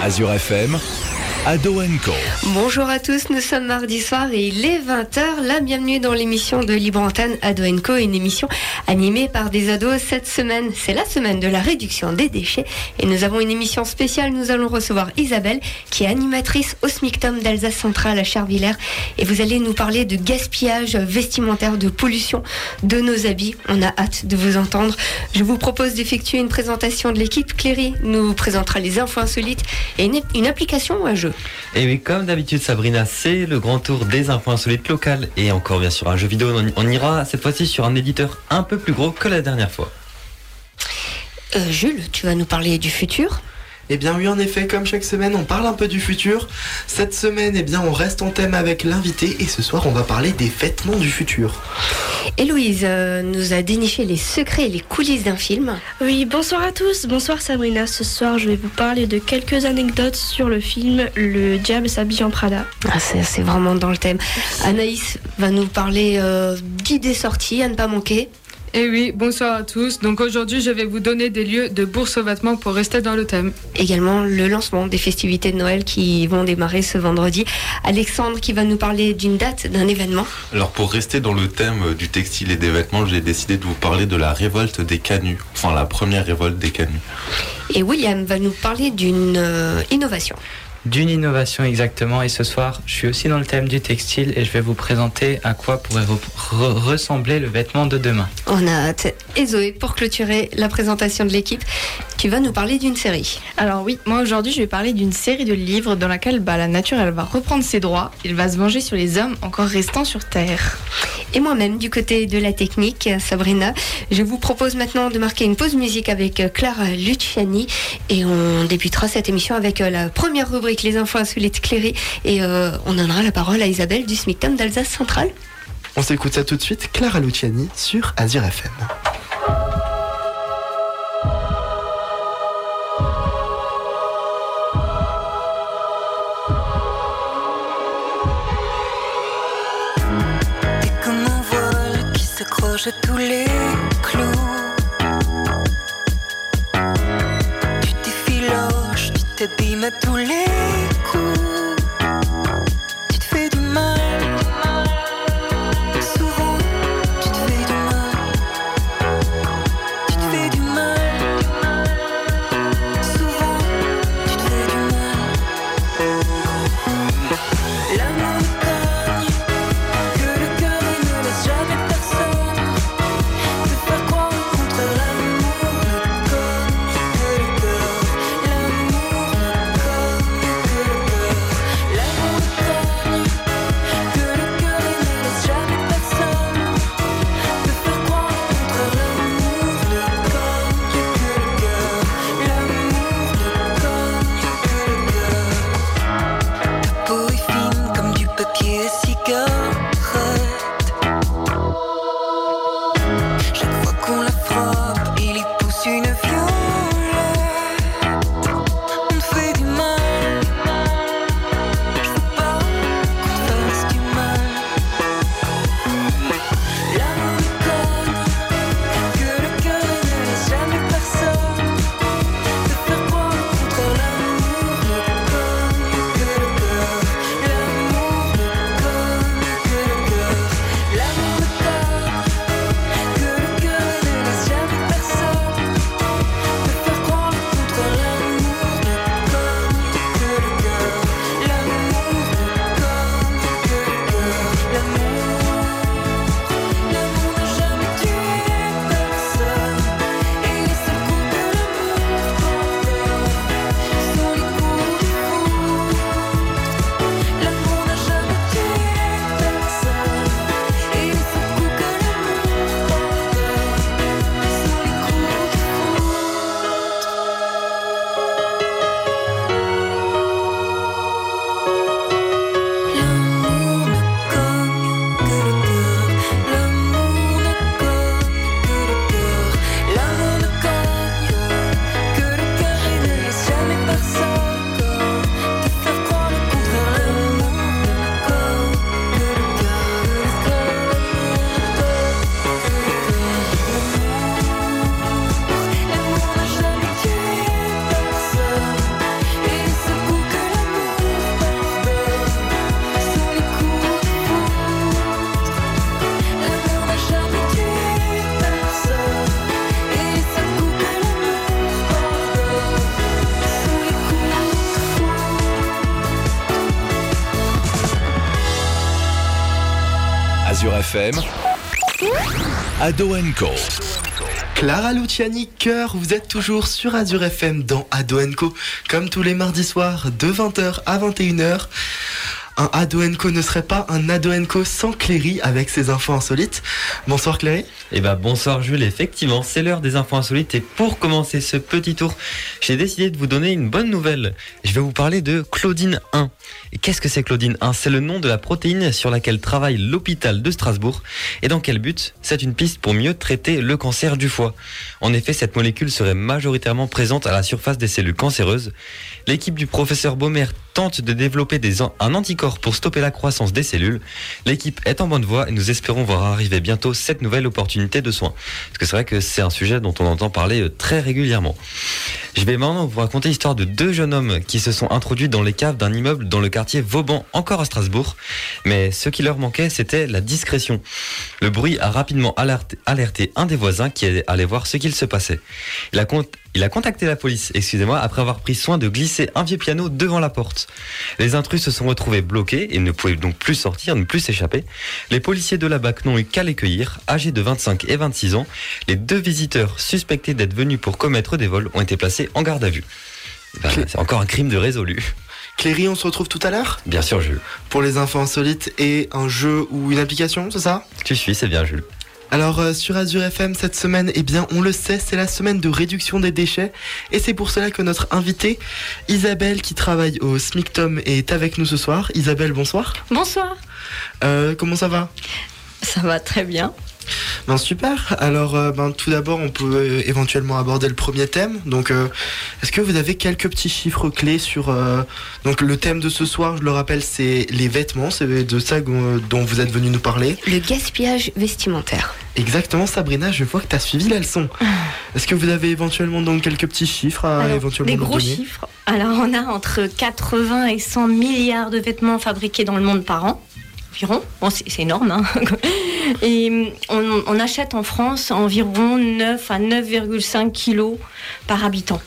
Azure FM, Ado Co. Bonjour à tous, nous sommes mardi soir et il est 20h. La bienvenue dans l'émission de Libre Antenne Ado Co, une émission animée par des ados cette semaine. C'est la semaine de la réduction des déchets et nous avons une émission spéciale. Nous allons recevoir Isabelle qui est animatrice au SMICTOM d'Alsace Centrale à Charvillers et vous allez nous parler de gaspillage vestimentaire, de pollution de nos habits. On a hâte de vous entendre. Je vous propose d'effectuer une présentation de l'équipe. Cléry nous présentera les infos insolites et une, une application ou un Et oui, comme d'habitude, Sabrina, c'est le grand tour des infos insolites locales et encore bien sûr un jeu vidéo. On, on ira cette fois-ci sur un éditeur un peu plus gros que la dernière fois. Euh, Jules, tu vas nous parler du futur? Eh bien oui, en effet, comme chaque semaine, on parle un peu du futur. Cette semaine, eh bien, on reste en thème avec l'invité et ce soir, on va parler des vêtements du futur. Héloïse euh, nous a déniché les secrets et les coulisses d'un film. Oui, bonsoir à tous, bonsoir Sabrina. Ce soir, je vais vous parler de quelques anecdotes sur le film Le diable s'habille en Prada. Ah, c'est c'est vraiment dans le thème. Anaïs va nous parler euh, d'idées sorties à ne pas manquer. Et oui, bonsoir à tous. Donc aujourd'hui, je vais vous donner des lieux de bourse aux vêtements pour rester dans le thème. Également le lancement des festivités de Noël qui vont démarrer ce vendredi. Alexandre qui va nous parler d'une date, d'un événement. Alors pour rester dans le thème du textile et des vêtements, j'ai décidé de vous parler de la révolte des canuts. Enfin la première révolte des canuts. Et William va nous parler d'une euh, innovation. D'une innovation exactement. Et ce soir, je suis aussi dans le thème du textile et je vais vous présenter à quoi pourrait re- re- ressembler le vêtement de demain. On a hâte. Et Zoé, pour clôturer la présentation de l'équipe, tu vas nous parler d'une série. Alors oui, moi aujourd'hui je vais parler d'une série de livres dans laquelle bah, la nature elle va reprendre ses droits, elle va se venger sur les hommes encore restants sur Terre. Et moi-même, du côté de la technique, Sabrina, je vous propose maintenant de marquer une pause musique avec euh, Clara Luciani. Et on débutera cette émission avec euh, la première rubrique, les infos insolites Cléry. Et euh, on donnera la parole à Isabelle du SMICTOM d'Alsace Centrale. On s'écoute ça tout de suite, Clara Luciani sur Azure FM. T'es comme un voile qui s'accroche à tous les clous. Tu t'abîmes à tous Ado. Clara Luciani, cœur, vous êtes toujours sur Azure FM dans Ado Co. Comme tous les mardis soirs de 20h à 21h. Un Ado Co ne serait pas un Ado Co sans Cléry avec ses infos insolites. Bonsoir Cléry. Eh ben bonsoir Jules, effectivement, c'est l'heure des infos insolites et pour commencer ce petit tour, j'ai décidé de vous donner une bonne nouvelle. Je vais vous parler de Claudine 1. Et qu'est-ce que c'est Claudine 1 C'est le nom de la protéine sur laquelle travaille l'hôpital de Strasbourg. Et dans quel but? C'est une piste pour mieux traiter le cancer du foie. En effet, cette molécule serait majoritairement présente à la surface des cellules cancéreuses. L'équipe du professeur Baumer tente de développer un anticorps pour stopper la croissance des cellules. L'équipe est en bonne voie et nous espérons voir arriver bientôt cette nouvelle opportunité de soins. Parce que c'est vrai que c'est un sujet dont on entend parler euh, très régulièrement. Je vais maintenant vous raconter l'histoire de deux jeunes hommes qui se sont introduits dans les caves d'un immeuble dans le quartier Vauban, encore à Strasbourg. Mais ce qui leur manquait, c'était la discrétion. Le bruit a rapidement alerté, un des voisins qui allé voir ce qu'il se passait. Il a contacté la police, excusez-moi, après avoir pris soin de glisser un vieux piano devant la porte. Les intrus se sont retrouvés bloqués et ne pouvaient donc plus sortir, ne plus s'échapper. Les policiers de la BAC n'ont eu qu'à les cueillir. Âgés de 25 et 26 ans, les deux visiteurs suspectés d'être venus pour commettre des vols ont été placés en garde à vue. Ben, c'est encore un crime de résolu. Cléry, on se retrouve tout à l'heure? Bien sûr, Jules. pour les infos insolites et un jeu ou une application, c'est ça? Tu suis, c'est bien, Jules. Alors euh, sur Azure FM cette semaine, eh bien on le sait, c'est la semaine de réduction des déchets et c'est pour cela que notre invitée Isabelle qui travaille au SMICTOM est avec nous ce soir. Isabelle, bonsoir. Bonsoir. Euh, comment ça va? Ça va très bien. Ben super. Alors euh, ben, tout d'abord on peut euh, éventuellement aborder le premier thème. Donc euh, est-ce que vous avez quelques petits chiffres clés sur euh, donc le thème de ce soir, je le rappelle, c'est les vêtements, c'est de ça dont vous êtes venu nous parler. Le gaspillage vestimentaire. Exactement Sabrina, je vois que tu as suivi la leçon. Est-ce que vous avez éventuellement donc quelques petits chiffres à Alors, éventuellement des nous gros donner? chiffres. Alors, on a entre 80 et 100 milliards de vêtements fabriqués dans le monde par an. Environ. Bon, c'est énorme. hein. Et on, on achète en France environ 9 à 9,5 kilos par habitant.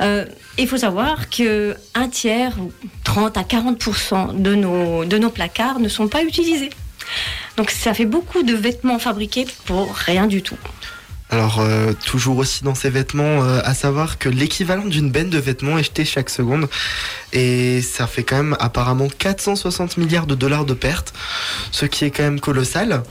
Euh, il faut savoir que un tiers, ou 30 à 40 de nos, de nos placards ne sont pas utilisés. Donc ça fait beaucoup de vêtements fabriqués pour rien du tout. Alors, euh, toujours aussi dans ces vêtements, euh, à savoir que l'équivalent d'une benne de vêtements est jetée chaque seconde. Et ça fait quand même apparemment 460 milliards de dollars de pertes, ce qui est quand même colossal.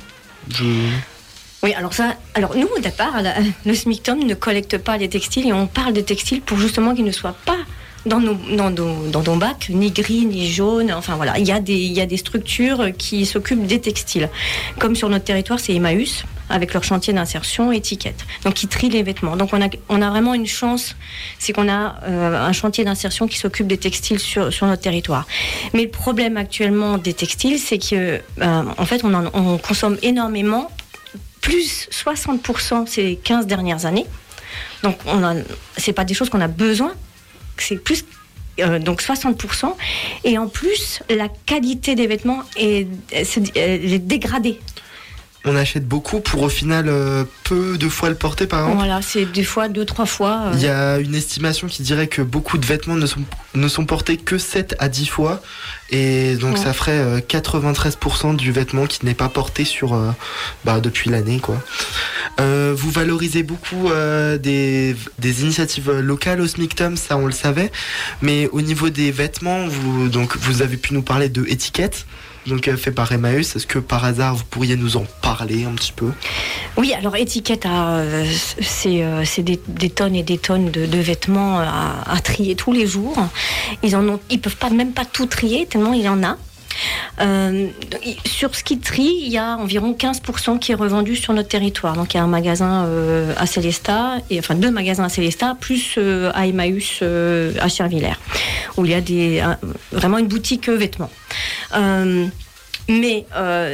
Oui, alors ça, alors nous au départ, le SMICTOM ne collecte pas les textiles et on parle des textiles pour justement qu'ils ne soient pas dans nos, dans, nos, bacs, ni gris, ni jaune. Enfin voilà, il y a des, y a des structures qui s'occupent des textiles. Comme sur notre territoire, c'est Emmaüs, avec leur chantier d'insertion, étiquette. Donc ils trient les vêtements. Donc on a, on a vraiment une chance, c'est qu'on a euh, un chantier d'insertion qui s'occupe des textiles sur, sur notre territoire. Mais le problème actuellement des textiles, c'est que euh, en fait on, en- on consomme énormément plus 60% ces 15 dernières années. Donc, on c'est pas des choses qu'on a besoin, c'est plus euh, donc 60%. Et en plus, la qualité des vêtements est dégradée. On achète beaucoup pour au final euh, peu de fois le porter, par exemple. Voilà, c'est des fois, deux, trois fois. euh, Il y a une estimation qui dirait que beaucoup de vêtements ne sont, ne sont portés que 7 à 10 fois. Et donc Ouais. ça ferait euh, 93% du vêtement qui n'est pas porté sur, euh, bah, depuis l'année. quoi. Euh, vous valorisez beaucoup euh, des, des initiatives locales au SMICTOM, ça on le savait. Mais au niveau des vêtements, vous, donc, vous avez pu nous parler de étiquettes. Donc fait par Emmaüs, est-ce que par hasard vous pourriez nous en parler un petit peu? Oui, alors étiquette, euh, c'est euh, des, tonnes et des tonnes de, vêtements à, trier tous les jours. Ils en ont, ils peuvent pas même pas tout trier tellement il en a. Euh, sur trie, il y a environ 15% qui est revendu sur notre territoire. Donc il y a un magasin euh, à Célestat, et, enfin deux magasins à Célestat, plus euh, à Emmaüs euh, à Chervillers, où il y a des, vraiment une boutique vêtements. Mais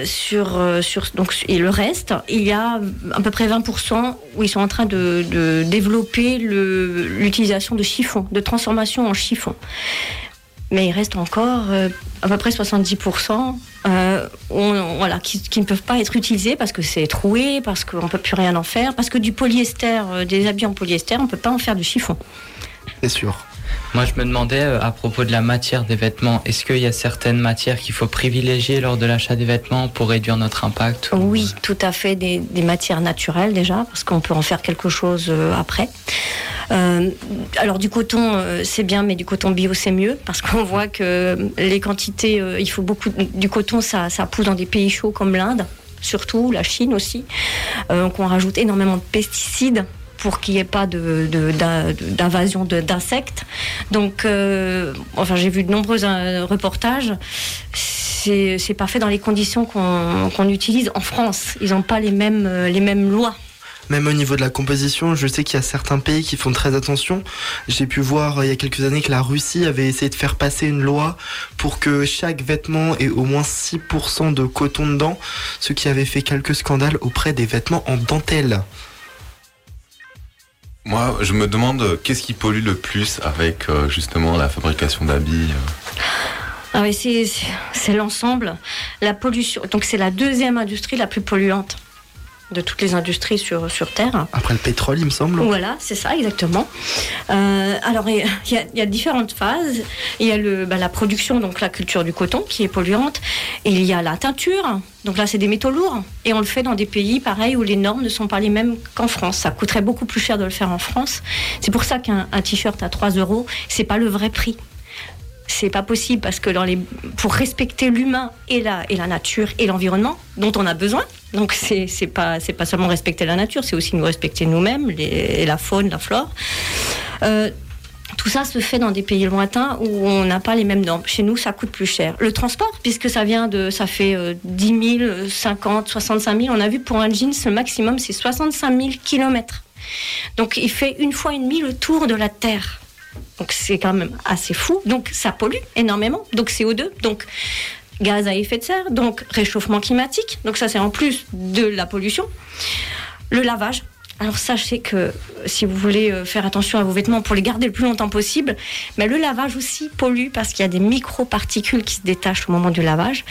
sur, sur donc, et le reste, il y a à peu près 20% où ils sont en train de, de développer l'utilisation de chiffon, de transformation en chiffon. Mais il reste encore euh, à peu près 70% euh, on- voilà, qui, ne peuvent pas être utilisés parce que c'est troué, parce qu'on ne peut plus rien en faire, parce que du polyester, euh, des habits en polyester, on ne peut pas en faire du chiffon. C'est sûr. Moi, je me demandais euh, à propos de la matière des vêtements, est-ce qu'il y a certaines matières qu'il faut privilégier lors de l'achat des vêtements pour réduire notre impact ou- Oui, tout à fait, des, matières naturelles déjà, parce qu'on peut en faire quelque chose euh, après. Euh, alors du coton, c'est bien, mais du coton bio, c'est mieux, parce qu'on voit que les quantités, il faut beaucoup du coton, ça, pousse dans des pays chauds comme l'Inde, surtout la Chine aussi. Donc on rajoute énormément de pesticides pour qu'il n'y ait pas d'invasion d'insectes. Donc, euh, enfin, j'ai vu de nombreux euh, reportages. C'est c'est pas fait dans les conditions qu'on utilise en France. Ils n'ont pas les mêmes, euh, les mêmes lois. Même au niveau de la composition, je sais qu'il y a certains pays qui font très attention. J'ai pu voir il y a quelques années que la Russie avait essayé de faire passer une loi pour que chaque vêtement ait au moins 6% de coton dedans, ce qui avait fait quelques scandales auprès des vêtements en dentelle. Moi, je me demande euh, qu'est-ce qui pollue le plus avec euh, justement la fabrication d'habits. euh? Ah oui, c'est- l'ensemble. La pollution. Donc, c'est la deuxième industrie la plus polluante de toutes les industries sur, sur Terre. Après le pétrole, il me semble. Voilà, c'est ça, exactement. Euh, alors, il y, a- il y a différentes phases. Il y a le, bah, la production, donc la culture du coton, qui est polluante. Et il y a la teinture. Donc là, c'est des métaux lourds. Et on le fait dans des pays, pareil, où les normes ne sont pas les mêmes qu'en France. Ça coûterait beaucoup plus cher de le faire en France. C'est pour ça qu'un un t-shirt à 3 euros, c'est pas le vrai prix. C'est pas possible parce que pour respecter l'humain et la, nature et l'environnement dont on a besoin, donc c'est c'est pas, seulement respecter la nature, c'est aussi nous respecter nous-mêmes, les- la faune, la flore. Euh, tout ça se fait dans des pays lointains où on n'a pas les mêmes normes. Chez nous, ça coûte plus cher. Le transport, puisque ça vient de, ça fait euh, 10 000, 50, 65 000. On a vu pour un jeans, le maximum, c'est 65 000 kilomètres. Donc, il fait une fois et demie le tour de la Terre. Donc, c'est quand même assez fou. Donc, ça pollue énormément. Donc, CO2. Donc, gaz à effet de serre. Donc, réchauffement climatique. Donc, ça, c'est en plus de la pollution. Le lavage. Alors sachez que si vous voulez euh, faire attention à vos vêtements pour les garder le plus longtemps possible, mais le lavage aussi pollue parce qu'il y a des microparticules qui se détachent au moment du lavage.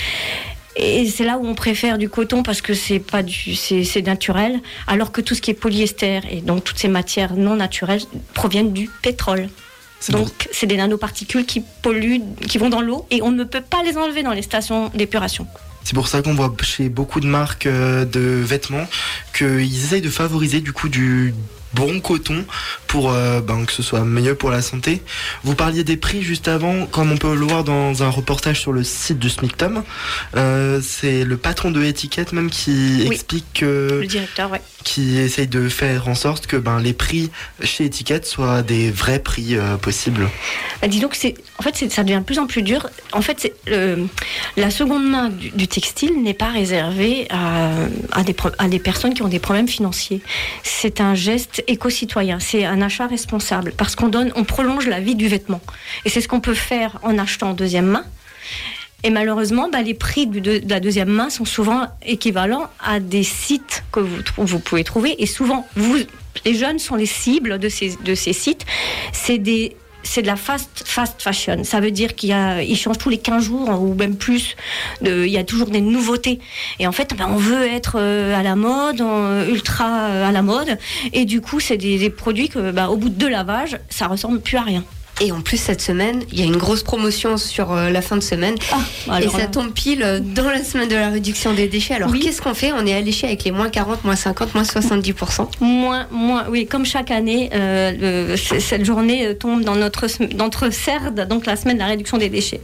Et c'est là où on préfère du coton parce que c'est pas du, c'est naturel, alors que tout ce qui est polyester et donc toutes ces matières non naturelles proviennent du pétrole. Donc c'est des nanoparticules qui polluent, qui vont dans l'eau et on ne peut pas les enlever dans les stations d'épuration. C'est pour ça qu'on voit chez beaucoup de marques euh, de vêtements qu'ils essayent de favoriser du coup du bon coton pour euh, ben, que ce soit meilleur pour la santé. Vous parliez des prix juste avant, comme on peut le voir dans un reportage sur le site du SMICTOM. Euh, c'est le patron de étiquette même qui Oui. explique que Le directeur, ouais. Qui essaye de faire en sorte que ben, les prix chez étiquette soient des vrais prix euh, possibles. Bah, dis donc, en fait, ça devient de plus en plus dur. En fait, la seconde main du, textile n'est pas réservée à, des, personnes qui ont des problèmes financiers. C'est un geste éco-citoyen, c'est un achat responsable, parce qu'on on prolonge la vie du vêtement. Et c'est ce qu'on peut faire en achetant en deuxième main. Et malheureusement, bah, les prix de la deuxième main sont souvent équivalents à des sites que vous, pouvez trouver. Et souvent, les jeunes sont les cibles de ces, sites. C'est de la fast, fast fashion. Ça veut dire qu'il changent tous les 15 jours ou même plus. Il y a toujours des nouveautés. Et en fait, ben, on veut être euh, à la mode, ultra euh, à la mode. Et du coup, c'est des, produits que, ben, au bout de deux lavages, ça ressemble plus à rien. Et en plus, cette semaine, il y a une grosse promotion sur euh, la fin de semaine. et Ah, alors ça là. tombe pile euh, dans la semaine de la réduction des déchets. Alors, Oui. qu'est-ce qu'on fait? On est alléché avec les moins 40, moins 50, moins 70%. Moins, moins, oui, comme chaque année, euh, le- cette journée tombe dans notre, notre CERD, donc la semaine de la réduction des déchets.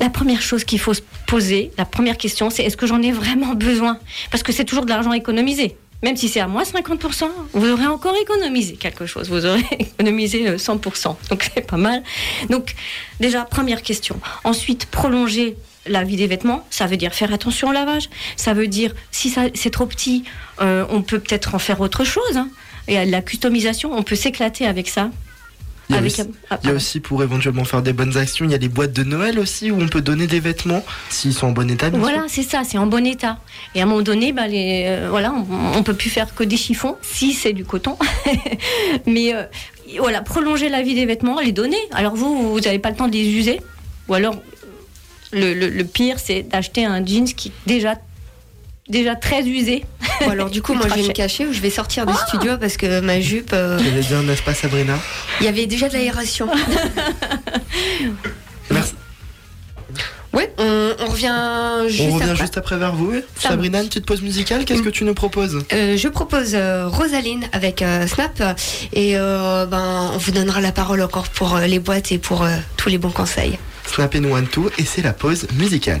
La première chose qu'il faut se poser, la première question, c'est est-ce que j'en ai vraiment besoin? Parce que c'est toujours de l'argent économisé. Même si c'est à moins 50%, vous aurez encore économisé quelque chose. Vous aurez économisé euh, 100%. Donc c'est pas mal. Donc déjà, première question. Ensuite, prolonger la vie des vêtements, ça veut dire faire attention au lavage. Ça veut dire, si c'est trop petit, euh, on peut peut-être en faire autre chose. hein. Et la customisation, on peut s'éclater avec ça. Il y, a Avec aussi, un- ah, il y a aussi pour éventuellement faire des bonnes actions, il y a les boîtes de Noël aussi où on peut donner des vêtements s'ils sont en bon état. bien Voilà, c'est ça, c'est en bon état. Et à un moment donné, bah, les, euh, voilà, on, on peut plus faire que des chiffons si c'est du coton. Mais euh, voilà, prolonger la vie des vêtements, les donner. Alors vous, vous n'avez pas le temps de les user. Ou alors, le, le- le pire, c'est d'acheter un jeans qui est déjà, déjà très usé. Bon, alors du coup, moi je vais me cacher ou je vais sortir du studio parce que ma jupe, euh, dire, n'est-ce pas, Sabrina il y avait déjà de l'aération. Merci. Ouais, on, on revient juste On revient après. juste après vers vous. Ça Sabrina, une petite pause musicale, qu'est-ce que tu nous proposes? Euh, je propose euh, Rosaline avec euh, Snap et euh, ben, on vous donnera la parole encore pour euh, les boîtes et pour euh, tous les bons conseils. Snap and One Two et c'est la pause musicale.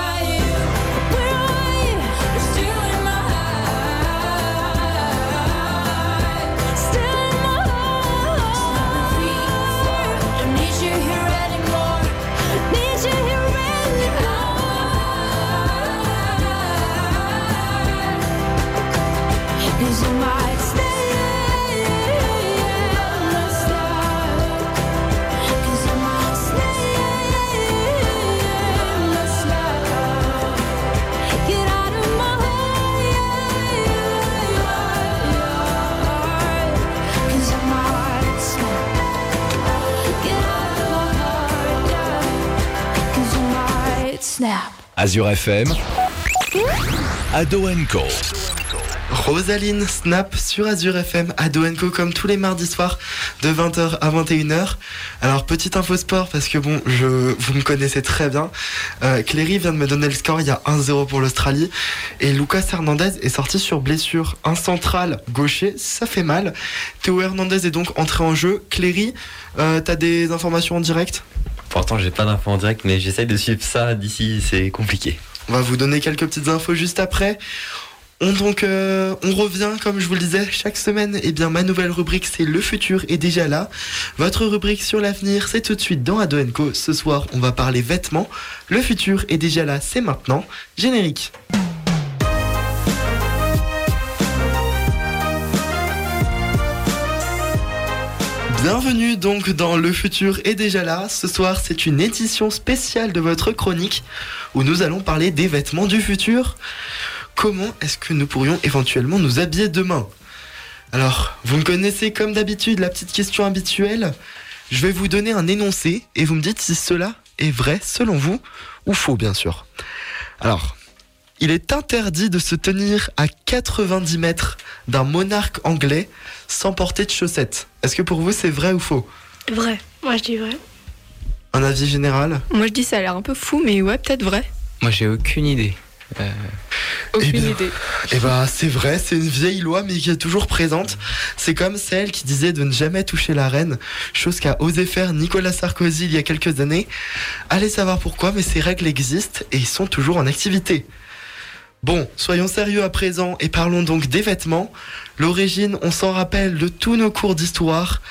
snap. Azure FM, Ado Co. Rosaline Snap sur Azure FM à Doenco comme tous les mardis soirs de 20h à 21h. Alors petite info sport parce que bon, je, vous me connaissez très bien. Euh, Cléry vient de me donner le score, il y a 1-0 pour l'Australie et Lucas Hernandez est sorti sur blessure. Un central gaucher, ça fait mal. Théo Hernandez est donc entré en jeu. Cléry, euh, t'as des informations en direct? Pourtant, j'ai pas d'infos en direct, mais j'essaye de suivre ça d'ici, c'est compliqué. On va vous donner quelques petites infos juste après. Euh, on revient comme je vous le disais chaque semaine. Et bien ma nouvelle rubrique c'est le futur est déjà là. Votre rubrique sur l'avenir c'est tout de suite dans Ado Co. Ce soir on va parler vêtements. Le futur est déjà là, c'est maintenant. Générique. Bienvenue donc dans Le futur est déjà là. Ce soir, c'est une édition spéciale de votre chronique où nous allons parler des vêtements du futur. Comment est-ce que nous pourrions éventuellement nous habiller demain? Alors, vous me connaissez comme d'habitude la petite question habituelle. Je vais vous donner un énoncé et vous me dites si cela est vrai selon vous ou faux bien sûr. Alors, il est interdit de se tenir à 90 mètres d'un monarque anglais sans porter de chaussettes. Est-ce que pour vous c'est vrai ou faux? Vrai. Moi, je dis vrai. Un avis général? Moi je dis ça a l'air un peu fou, mais ouais, peut-être vrai. Moi, j'ai aucune idée. Euh, Aucune Eh bien, idée. Eh ben, c'est vrai, c'est une vieille loi, mais qui est toujours présente. C'est comme celle qui disait de ne jamais toucher la reine, chose qu'a osé faire Nicolas Sarkozy il y a quelques années. Allez savoir pourquoi, mais ces règles existent et ils sont toujours en activité. Bon, soyons sérieux à présent et parlons donc des vêtements. L'origine, on s'en rappelle de tous nos cours d'histoire.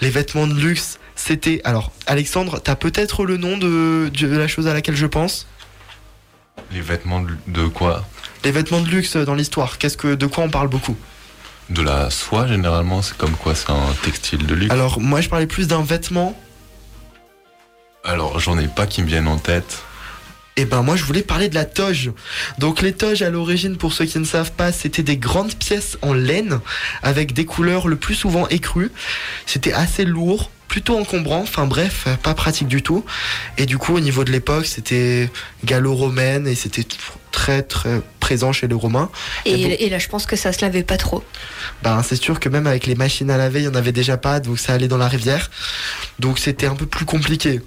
Les vêtements de luxe, c'était... Alors, Alexandre, t'as peut-être le nom de, de la chose à laquelle je pense? Les vêtements de, de quoi? Les vêtements de luxe dans l'histoire, qu'est-ce que, de quoi on parle beaucoup? De la soie, généralement, c'est comme quoi C'est un textile de luxe. Alors, moi, je parlais plus d'un vêtement. Alors, j'en ai pas qui me viennent en tête. Et ben, moi, je voulais parler de la toge. Donc, les toges, à l'origine, pour ceux qui ne savent pas, c'était des grandes pièces en laine avec des couleurs le plus souvent écrues. C'était assez lourd, plutôt encombrant. Enfin, bref, pas pratique du tout. Et du coup, au niveau de l'époque, c'était gallo-romaine et c'était très, très présent chez les Romains. Et, bon. et là, je pense que ça se lavait pas trop. Ben, c'est sûr que même avec les machines à laver, il n'y en avait déjà pas, donc ça allait dans la rivière. Donc c'était un peu plus compliqué.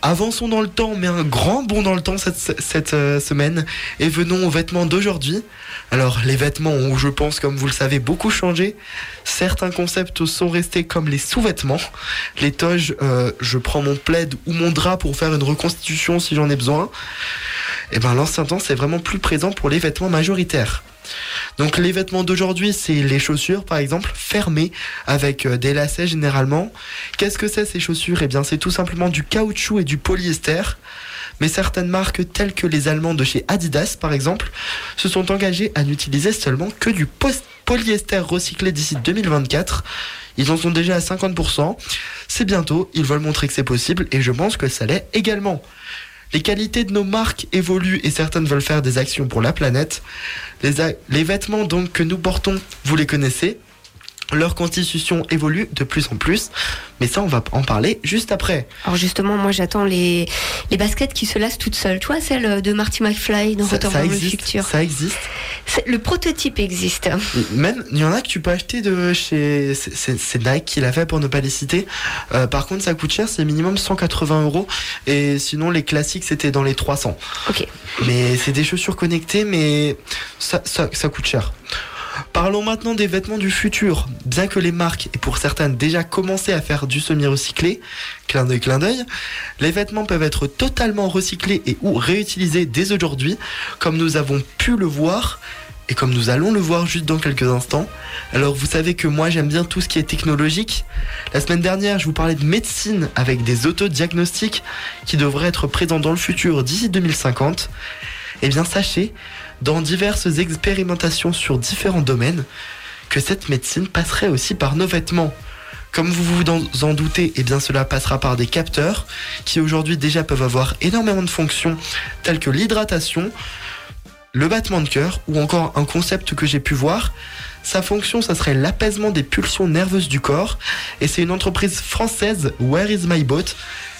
Avançons dans le temps, mais un grand bond dans le temps cette, cette euh, semaine. Et venons aux vêtements d'aujourd'hui. Alors, les vêtements ont, je pense, comme vous le savez, beaucoup changé. Certains concepts sont restés comme les sous-vêtements. Les toges, euh, je prends mon plaid ou mon drap pour faire une reconstitution si j'en ai besoin. Et ben, l'ancien temps, c'est vraiment plus présent pour les vêtements majoritaires. Donc les vêtements d'aujourd'hui, c'est les chaussures par exemple, fermées avec euh, des lacets généralement. Qu'est-ce que c'est ces chaussures? Eh bien c'est tout simplement du caoutchouc et du polyester. Mais certaines marques telles que les Allemands de chez Adidas par exemple se sont engagées à n'utiliser seulement que du polyester recyclé d'ici 2024. Ils en sont déjà à 50%. C'est bientôt, ils veulent montrer que c'est possible et je pense que ça l'est également. Les qualités de nos marques évoluent et certaines veulent faire des actions pour la planète. Les, les vêtements donc que nous portons, vous les connaissez? Leur constitution évolue de plus en plus, mais ça on va en parler juste après. Alors justement, moi j'attends les, les baskets qui se lassent toutes seules. Tu vois, celle de Marty McFly dans Ça, Retour ça vers le existe, futur. ça existe. Le prototype existe. Même, il y en a que tu peux acheter de chez. c'est- Nike qui l'a fait pour ne pas les citer. Euh, par contre, ça coûte cher, c'est minimum 180 euros. Et sinon, les classiques, c'était dans les 300. Ok. Mais c'est des chaussures connectées, mais ça, ça, ça coûte cher. Parlons maintenant des vêtements du futur. Bien que les marques aient pour certaines déjà commencé à faire du semi-recyclé, clin d'œil, clin d'œil, les vêtements peuvent être totalement recyclés et ou réutilisés dès aujourd'hui, comme nous avons pu le voir et comme nous allons le voir juste dans quelques instants. Alors vous savez que moi j'aime bien tout ce qui est technologique. La semaine dernière je vous parlais de médecine avec des autodiagnostics qui devraient être présents dans le futur d'ici 2050. Eh bien sachez, dans diverses expérimentations sur différents domaines, que cette médecine passerait aussi par nos vêtements. Comme vous vous en- doutez, eh bien cela passera par des capteurs qui aujourd'hui déjà peuvent avoir énormément de fonctions telles que l'hydratation, le battement de cœur ou encore un concept que j'ai pu voir. Sa fonction, ça serait l'apaisement des pulsions nerveuses du corps et c'est une entreprise française, Where is my boat,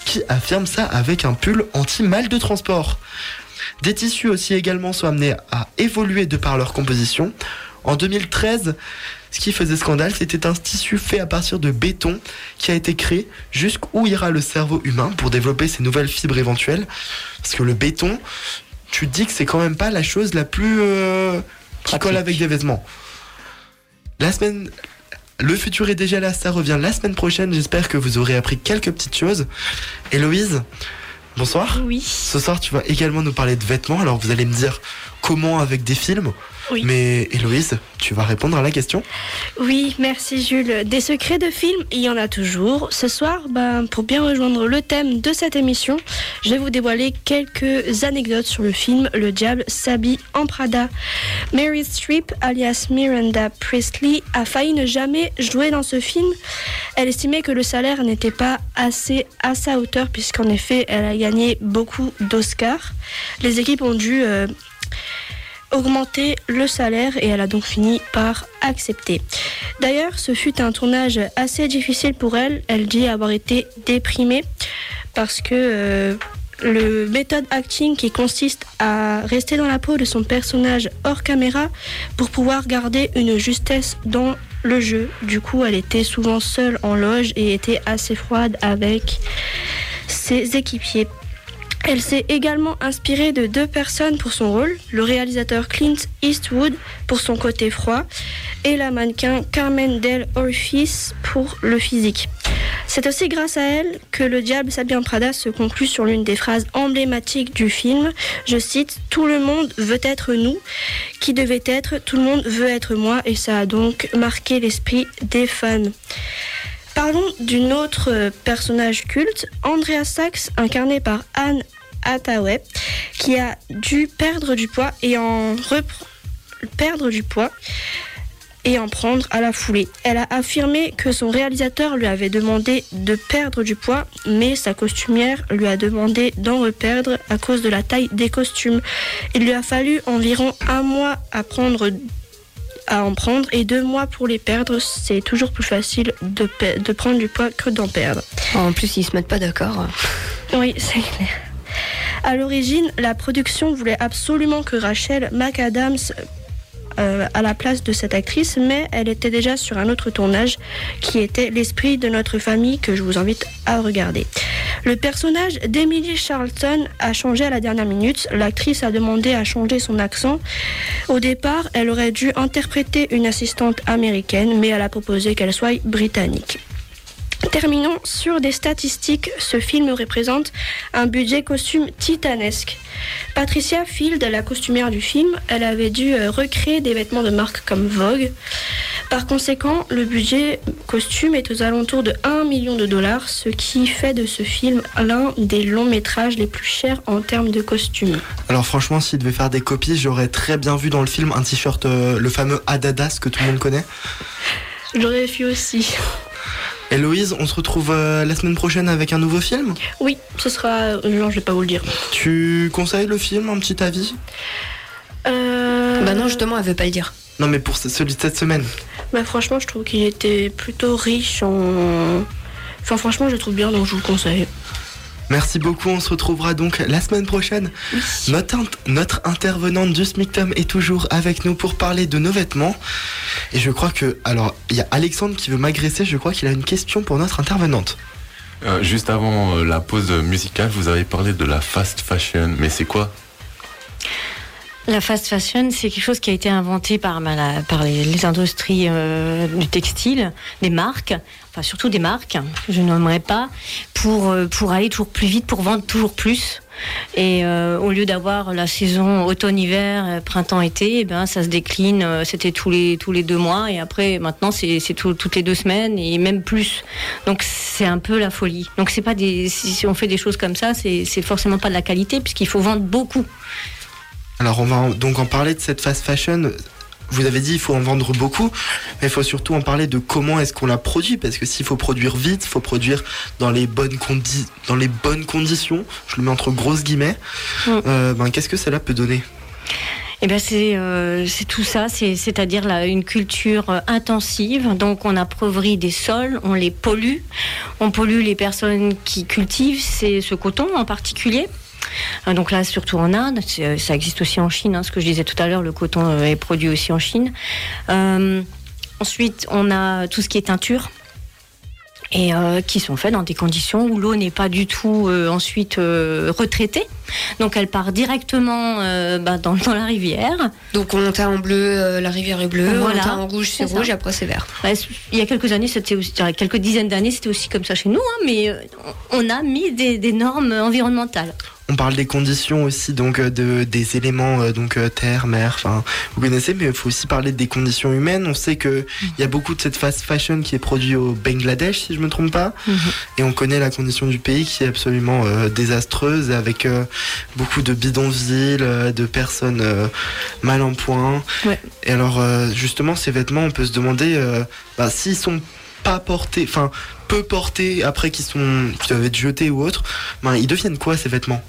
qui affirme ça avec un pull anti-mal de transport. Des tissus aussi également sont amenés à évoluer de par leur composition. En 2013, ce qui faisait scandale, c'était un tissu fait à partir de béton qui a été créé jusqu'où ira le cerveau humain pour développer ces nouvelles fibres éventuelles. Parce que le béton, tu te dis que c'est quand même pas la chose la plus euh, qui colle avec des vêtements. La semaine, le futur est déjà là, ça revient la semaine prochaine. J'espère que vous aurez appris quelques petites choses. Héloïse, bonsoir. Oui. Ce soir, tu vas également nous parler de vêtements. Alors, vous allez me dire comment avec des films. Oui. Mais Héloïse, tu vas répondre à la question? Oui, merci Jules. Des secrets de films, il y en a toujours. Ce soir, ben, pour bien rejoindre le thème de cette émission, je vais vous dévoiler quelques anecdotes sur le film Le diable s'habille en Prada. Mary Streep, alias Miranda Priestley, a failli ne jamais jouer dans ce film. Elle estimait que le salaire n'était pas assez à sa hauteur, puisqu'en effet, elle a gagné beaucoup d'Oscars. Les équipes ont dû euh, augmenter le salaire et elle a donc fini par accepter. D'ailleurs, ce fut un tournage assez difficile pour elle. Elle dit avoir été déprimée parce que euh, le méthode acting qui consiste à rester dans la peau de son personnage hors caméra pour pouvoir garder une justesse dans le jeu. Du coup, elle était souvent seule en loge et était assez froide avec ses équipiers. Elle s'est également inspirée de deux personnes pour son rôle, le réalisateur Clint Eastwood pour son côté froid et la mannequin Carmen Del Orfis pour le physique. C'est aussi grâce à elle que Le Diable Sabien Prada se conclut sur l'une des phrases emblématiques du film. Je cite Tout le monde veut être nous, qui devait être Tout le monde veut être moi, et ça a donc marqué l'esprit des fans. Parlons d'une autre euh, personnage culte, Andrea Sachs, incarnée par Anne Hathaway, qui a dû perdre du poids et en repr- perdre du poids et en prendre à la foulée. Elle a affirmé que son réalisateur lui avait demandé de perdre du poids, mais sa costumière lui a demandé d'en reperdre à cause de la taille des costumes. Il lui a fallu environ un mois à prendre à en prendre et deux mois pour les perdre. C'est toujours plus facile de, de prendre du poids que d'en perdre. En plus, ils se mettent pas d'accord. Oui, c'est clair. À l'origine, la production voulait absolument que Rachel McAdams euh, à la place de cette actrice, mais elle était déjà sur un autre tournage qui était L'esprit de notre famille que je vous invite à regarder. Le personnage d'Emily Charlton a changé à la dernière minute. L'actrice a demandé à changer son accent. Au départ, elle aurait dû interpréter une assistante américaine, mais elle a proposé qu'elle soit britannique. Terminons sur des statistiques. Ce film représente un budget costume titanesque. Patricia Field, la costumière du film, elle avait dû euh, recréer des vêtements de marque comme Vogue. Par conséquent, le budget costume est aux alentours de 1 million de dollars, ce qui fait de ce film l'un des longs métrages les plus chers en termes de costumes. Alors franchement, s'il devait faire des copies, j'aurais très bien vu dans le film un t-shirt, euh, le fameux Adidas que tout le monde connaît. J'aurais fait aussi. Héloïse, on se retrouve euh, la semaine prochaine avec un nouveau film? Oui, ce sera. Non, je vais pas vous le dire. Tu conseilles le film, un petit avis? Euh... Bah non, justement, elle veut pas le dire. Non mais pour ce- celui de cette semaine. Bah franchement, je trouve qu'il était plutôt riche en. Enfin, franchement, je le trouve bien, donc je vous le conseille. Merci beaucoup, on se retrouvera donc la semaine prochaine. Notre, int- notre intervenante du SMICTOM est toujours avec nous pour parler de nos vêtements. Et je crois que... Alors, il y a Alexandre qui veut m'agresser, je crois qu'il a une question pour notre intervenante. Euh, juste avant euh, la pause musicale, vous avez parlé de la fast fashion, mais c'est quoi? La fast fashion, c'est quelque chose qui a été inventé par, par les, les industries euh, du textile, des marques, enfin surtout des marques, que je nommerai pas, pour, euh, pour aller toujours plus vite, pour vendre toujours plus. Et euh, au lieu d'avoir la saison automne-hiver, euh, printemps-été, eh ben, ça se décline, euh, c'était tous les, tous les deux mois, et après, maintenant, c'est tout- toutes les deux semaines, et même plus. Donc, c'est un peu la folie. Donc, c'est pas des, si, si on fait des choses comme ça, c'est forcément pas de la qualité, puisqu'il faut vendre beaucoup. Alors on va donc en parler de cette fast fashion. Vous avez dit il faut en vendre beaucoup, mais il faut surtout en parler de comment est-ce qu'on la produit, parce que s'il faut produire vite, il faut produire dans les bonnes condi- dans les bonnes conditions. Je le mets entre grosses guillemets. Euh, ben qu'est-ce que cela peut donner? Eh c'est euh, c'est tout ça, c'est- c'est-à-dire là, une culture euh, intensive. Donc on appauvrit des sols, on les pollue, on pollue les personnes qui cultivent c'est ce coton en particulier. Euh, Donc là, surtout en Inde, euh, ça existe aussi en Chine. hein, ce que je disais tout à l'heure, le coton euh, est produit aussi en Chine. Euh, ensuite, on a tout ce qui est teinture et euh, qui sont faits dans des conditions où l'eau n'est pas du tout euh, ensuite retraitée. Donc elle part directement bah, dans, dans la rivière. Donc on teint en bleu, la rivière est bleue, Voilà. on teint en rouge, c'est rouge, après c'est vert. C- il y a quelques années, c'était quelques dizaines d'années, c'était aussi comme ça chez nous, hein, mais on a mis des, des normes environnementales. On parle des conditions aussi, donc euh, de, des éléments, euh, donc euh, terre, mer, enfin, vous connaissez, mais il faut aussi parler des conditions humaines. On sait que il y a beaucoup de cette fast fashion qui est produite au Bangladesh, si je me trompe pas, et on connaît la condition du pays qui est absolument euh, désastreuse, avec euh, beaucoup de bidonvilles, de personnes euh, mal en point. Ouais. Et alors, justement, ces vêtements, on peut se demander bah, s'ils sont pas portés, enfin, peu portés après qu'ils sont, qui doivent être jetés ou autre, ben, ils deviennent quoi ces vêtements?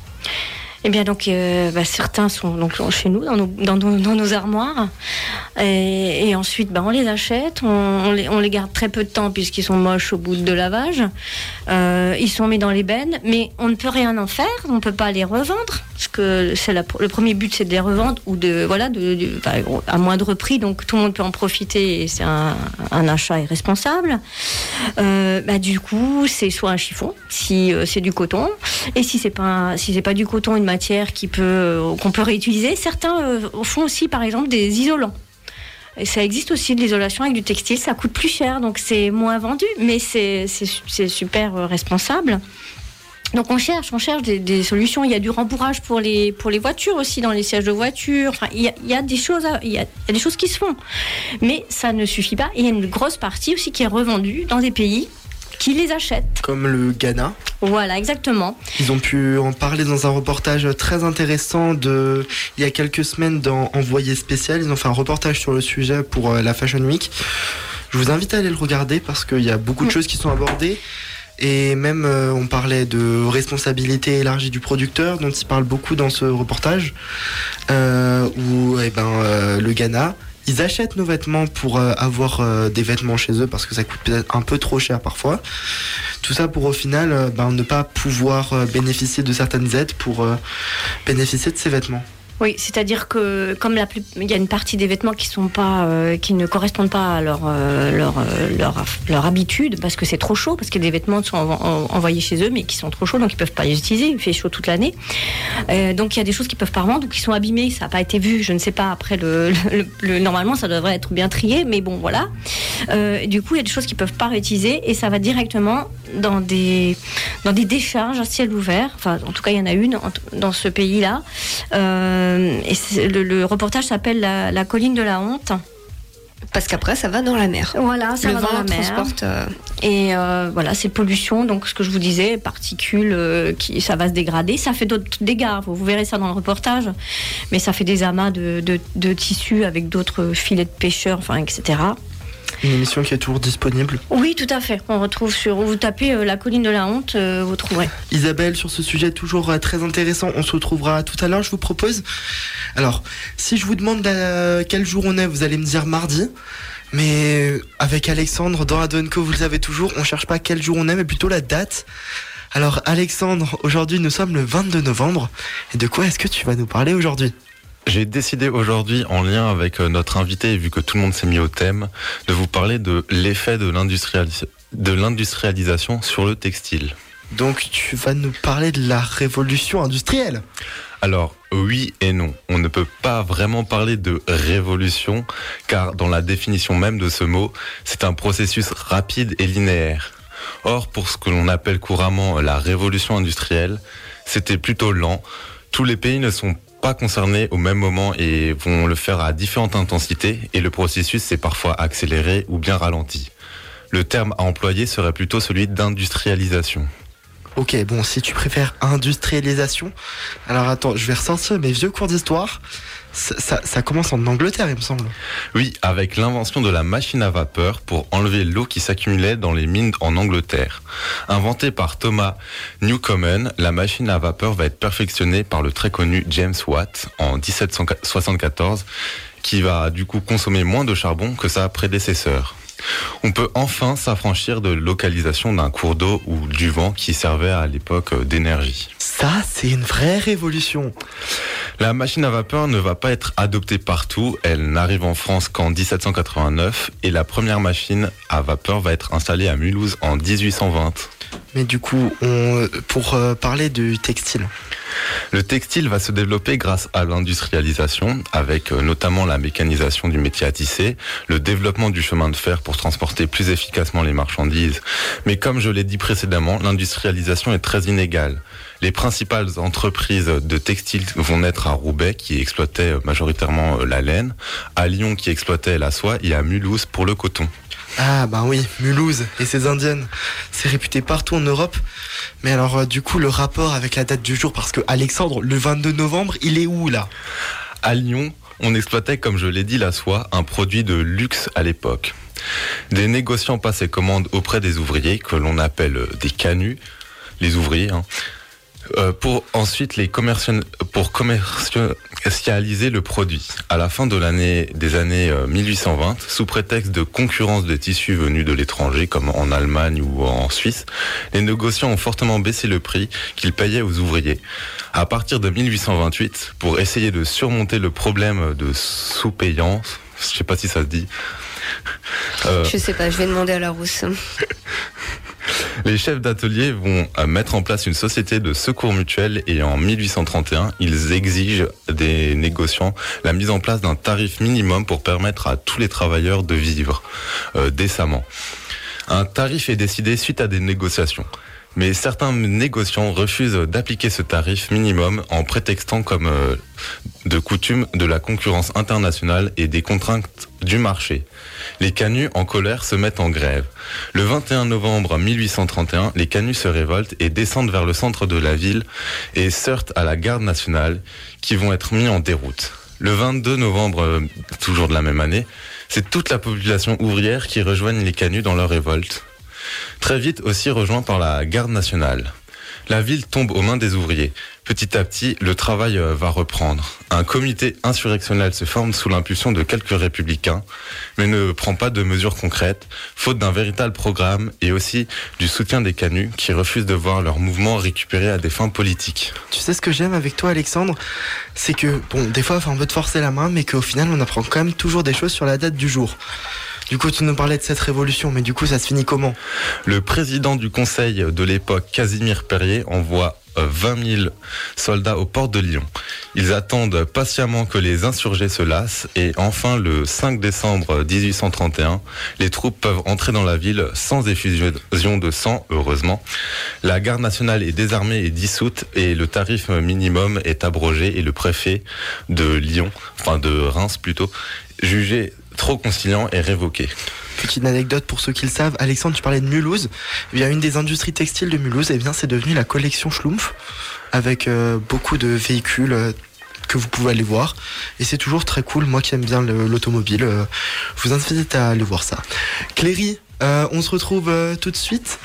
Eh bien, donc, euh, bah, certains sont donc chez nous, dans nos, dans nos, armoires. Et, ensuite, bah, on les achète, on, les, on les garde très peu de temps puisqu'ils sont moches au bout de lavage. Euh, ils sont mis dans les mais on ne peut rien en faire, on ne peut pas les revendre. Parce que le premier but, c'est de les revendre ou de voilà, de, enfin, à moindre prix, donc tout le monde peut en profiter c'est un, achat irresponsable. Euh, bah, du coup, c'est soit un chiffon, si euh, c'est du coton, et si c'est pas si c'est pas du coton, une matière qui peut euh, qu'on peut réutiliser. Certains font aussi, par exemple, des isolants. Et ça existe aussi de l'isolation avec du textile, ça coûte plus cher, donc c'est moins vendu, mais c'est c'est su- c'est super responsable. Donc on cherche, on cherche des, des solutions. Il y a du rembourrage pour les pour les voitures aussi dans les sièges de voiture. Enfin, il y a, il y a des choses, à- il y, a, il y a des choses qui se font, mais ça ne suffit pas. Il y a une grosse partie aussi qui est revendue dans des pays qui les achètent. Comme le Ghana. Voilà, exactement. Ils ont pu en parler dans un reportage très intéressant de il y a quelques semaines dans Envoyé spécial. Ils ont fait un reportage sur le sujet pour euh, la Fashion Week. Je vous invite à aller le regarder parce qu'il y a beaucoup de choses qui sont abordées. Et même, euh, on parlait de responsabilité élargie du producteur, dont il parle beaucoup dans ce reportage, euh, où eh ben, euh, le Ghana, ils achètent nos vêtements pour euh, avoir des vêtements chez eux parce que ça coûte peut-être un peu trop cher parfois. Tout ça pour au final ben, ne pas pouvoir bénéficier de certaines aides pour bénéficier de ces vêtements. Oui, c'est-à-dire que comme la plus, il y a une partie des vêtements qui sont pas, euh, qui ne correspondent pas à leur euh, leur, euh, leur leur habitude parce que c'est trop chaud, parce que des vêtements sont envo- en- envoyés chez eux mais qui sont trop chauds donc ils peuvent pas les utiliser. Il fait chaud toute l'année, donc il y a des choses qui peuvent pas revendre, qui sont abîmées. Ça n'a pas été vu, je ne sais pas. Après le, le- le- normalement ça devrait être bien trié, mais bon voilà. Du coup il y a des choses qui peuvent pas réutiliser et ça va directement dans des dans des décharges à ciel ouvert. Enfin en tout cas il y en a une en- dans ce pays-là. Euh, et le, le reportage s'appelle la, la colline de la honte. Parce qu'après, ça va dans la mer. Voilà, ça Le va dans vent la mer. transporte, euh, Et euh, voilà, c'est pollution. Donc, ce que je vous disais, particules, euh, qui, ça va se dégrader. Ça fait d'autres dégâts. Vous, vous verrez ça dans le reportage. Mais ça fait des amas de, de, de tissus avec d'autres filets de pêcheurs, enfin, etc. Une émission qui est toujours disponible. Oui, tout à fait. On retrouve sur. Vous tapez euh, la colline de la honte, euh, vous trouverez. Isabelle, sur ce sujet toujours euh, très intéressant, on se retrouvera tout à l'heure, je vous propose. Alors, si je vous demande quel jour on est, vous allez me dire mardi. Mais avec Alexandre, dans Adonco, vous le savez toujours, on cherche pas quel jour on est, mais plutôt la date. Alors, Alexandre, aujourd'hui nous sommes le 22 novembre. Et de quoi est-ce que tu vas nous parler aujourd'hui? J'ai décidé aujourd'hui, en lien avec euh, notre invité, vu que tout le monde s'est mis au thème, de vous parler de l'effet de l'industrialisation sur le textile. Donc, tu vas nous parler de la révolution industrielle. Alors, oui et non. On ne peut pas vraiment parler de révolution, car dans la définition même de ce mot, c'est un processus rapide et linéaire. Or, pour ce que l'on appelle couramment la révolution industrielle, c'était plutôt lent. Tous les pays ne sont pas concernés au même moment et vont le faire à différentes intensités, et le processus s'est parfois accéléré ou bien ralenti. Le terme à employer serait plutôt celui d'industrialisation. Ok, bon, si tu préfères industrialisation, alors attends, je vais ressortir mes vieux cours d'histoire. Ça, commence en Angleterre, il me semble. Oui, avec l'invention de la machine à vapeur pour enlever l'eau qui s'accumulait dans les mines en Angleterre. Inventée par Thomas Newcomen, la machine à vapeur va être perfectionnée par le très connu James Watt en 1774, qui va du coup consommer moins de charbon que sa prédécesseur. On peut enfin s'affranchir de localisation d'un cours d'eau ou du vent qui servait à l'époque d'énergie. Ça, c'est une vraie révolution. La machine à vapeur ne va pas être adoptée partout. Elle n'arrive en France qu'en 1789 et la première machine à vapeur va être installée à Mulhouse en 1820. Mais du coup, on, pour euh, parler du textile. Le textile va se développer grâce à l'industrialisation, avec euh, notamment la mécanisation du métier à tisser, le développement du chemin de fer pour transporter plus efficacement les marchandises. Mais comme je l'ai dit précédemment, l'industrialisation est très inégale. Les principales entreprises de textile vont naître à Roubaix, qui exploitait euh, majoritairement euh, la laine, à Lyon, qui exploitait la soie, et à Mulhouse pour le coton. Ah bah oui, Mulhouse et ses indiennes. C'est réputé partout en Europe. Mais alors euh, du coup, le rapport avec la date du jour, parce que Alexandre, le 22 novembre, il est où là? À Lyon, on exploitait, comme je l'ai dit, la soie, un produit de luxe à l'époque. Des négociants passaient commande auprès des ouvriers, que l'on appelle des canuts, les ouvriers, hein, pour ensuite les commercialiser le produit. À la fin de l'année des années euh, 1820, sous prétexte de concurrence de tissus venus de l'étranger, comme en Allemagne ou en Suisse, les négociants ont fortement baissé le prix qu'ils payaient aux ouvriers. À partir de 1828, pour essayer de surmonter le problème de sous-payance, je sais pas si ça se dit. Euh, Je sais pas, je vais demander à la rousse. Les chefs d'atelier vont euh, mettre en place une société de secours mutuel et en 1831, ils exigent des négociants la mise en place d'un tarif minimum pour permettre à tous les travailleurs de vivre euh, décemment. Un tarif est décidé suite à des négociations. Mais certains négociants refusent d'appliquer ce tarif minimum en prétextant comme euh, de coutume de la concurrence internationale et des contraintes du marché. Les canuts en colère se mettent en grève. Le 21 novembre 1831, les canuts se révoltent et descendent vers le centre de la ville et sortent à la garde nationale qui vont être mis en déroute. Le 22 novembre, euh, toujours de la même année, c'est toute la population ouvrière qui rejoignent les canuts dans leur révolte. Très vite aussi rejoint par la garde nationale. La ville tombe aux mains des ouvriers. Petit à petit, le travail euh, va reprendre. Un comité insurrectionnel se forme sous l'impulsion de quelques républicains, mais ne prend pas de mesures concrètes, faute d'un véritable programme et aussi du soutien des canuts qui refusent de voir leur mouvement récupéré à des fins politiques. Tu sais ce que j'aime avec toi, Alexandre? C'est que, bon, des fois, on veut te forcer la main, mais qu'au final, on apprend quand même toujours des choses sur la date du jour. Du coup, tu nous parlais de cette révolution, mais du coup, ça se finit comment? Le président du conseil de l'époque, Casimir Perrier, envoie euh, 20 000 soldats aux portes de Lyon. Ils attendent patiemment que les insurgés se lassent et enfin le 5 décembre 1831, les troupes peuvent entrer dans la ville sans effusion de sang, heureusement. La garde nationale est désarmée et dissoute et le tarif minimum est abrogé et le préfet de Lyon, enfin de Reims plutôt, jugé trop conciliant est révoqué. Petite anecdote pour ceux qui le savent, Alexandre, tu parlais de Mulhouse. A une des industries textiles de Mulhouse, et bien c'est devenu la collection Schlumpf, avec euh, beaucoup de véhicules euh, que vous pouvez aller voir. Et c'est toujours très cool, moi qui aime bien le- l'automobile, euh, je vous invite à aller voir ça. Cléry, euh, on se retrouve euh, tout de suite.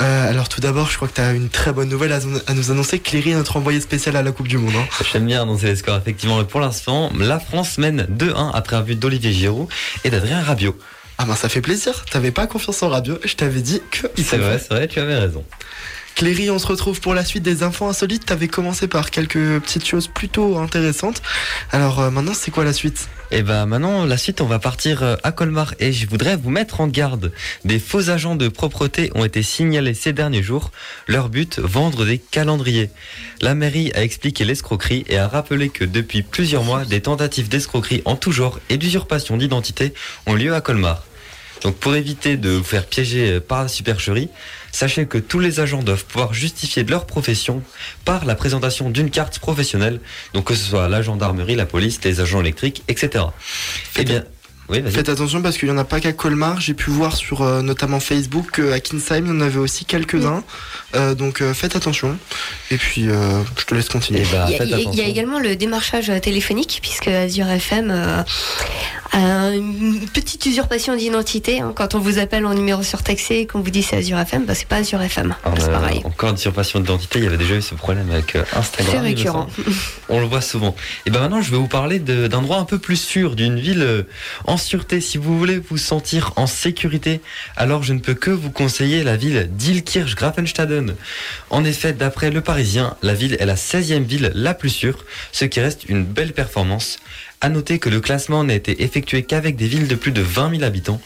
Euh, alors tout d'abord, je crois que tu as une très bonne nouvelle à, à nous annoncer. Cléry est notre envoyé spécial à la Coupe du Monde. hein. J'aime bien annoncer les scores, effectivement. Pour l'instant, la France mène 2-1 après un but d'Olivier Giroud et d'Adrien Rabiot. Ah ben ça fait plaisir, t'avais pas confiance en radio, je t'avais dit que... C'est vrai, c'est vrai, tu avais raison. Cléry, on se retrouve pour la suite des infos insolites. T'avais commencé par quelques petites choses plutôt intéressantes. Alors euh, maintenant, c'est quoi la suite? Et ben maintenant, la suite, on va partir euh, à Colmar et je voudrais vous mettre en garde. Des faux agents de propreté ont été signalés ces derniers jours. Leur but, vendre des calendriers. La mairie a expliqué l'escroquerie et a rappelé que depuis plusieurs mois, des tentatives d'escroquerie en tout genre et d'usurpation d'identité ont lieu à Colmar. Donc pour éviter de vous faire piéger euh, par la supercherie, sachez que tous les agents doivent pouvoir justifier de leur profession par la présentation d'une carte professionnelle, donc que ce soit la gendarmerie, la police, les agents électriques, etc. Eh bien, oui. Faites attention parce qu'il n'y en a pas qu'à Colmar. J'ai pu voir sur euh, notamment Facebook qu'à Kinsheim, il y en avait aussi quelques-uns. Euh, donc euh, faites attention. Et puis, euh, je te laisse continuer. Eh ben, Il y, a, il y également le démarchage téléphonique, puisque Azure FM euh, a une petite usurpation d'identité. hein. Quand on vous appelle en numéro surtaxé et qu'on vous dit c'est Azure FM, bah, c'est pas Azure FM. C'est euh, pareil. Encore une usurpation d'identité, il y avait déjà eu ce problème avec Instagram. C'est récurrent. On le voit souvent. Et ben maintenant, je vais vous parler d'un endroit un peu plus sûr, d'une ville euh, en sûreté. Si vous voulez vous sentir en sécurité, alors je ne peux que vous conseiller la ville d'Ilkirch-Grafenstaden. En effet, d'après Le Parisien, la ville est la 16e ville la plus sûre, ce qui reste une belle performance. À noter que le classement n'a été effectué qu'avec des villes de plus de 20 000 habitants.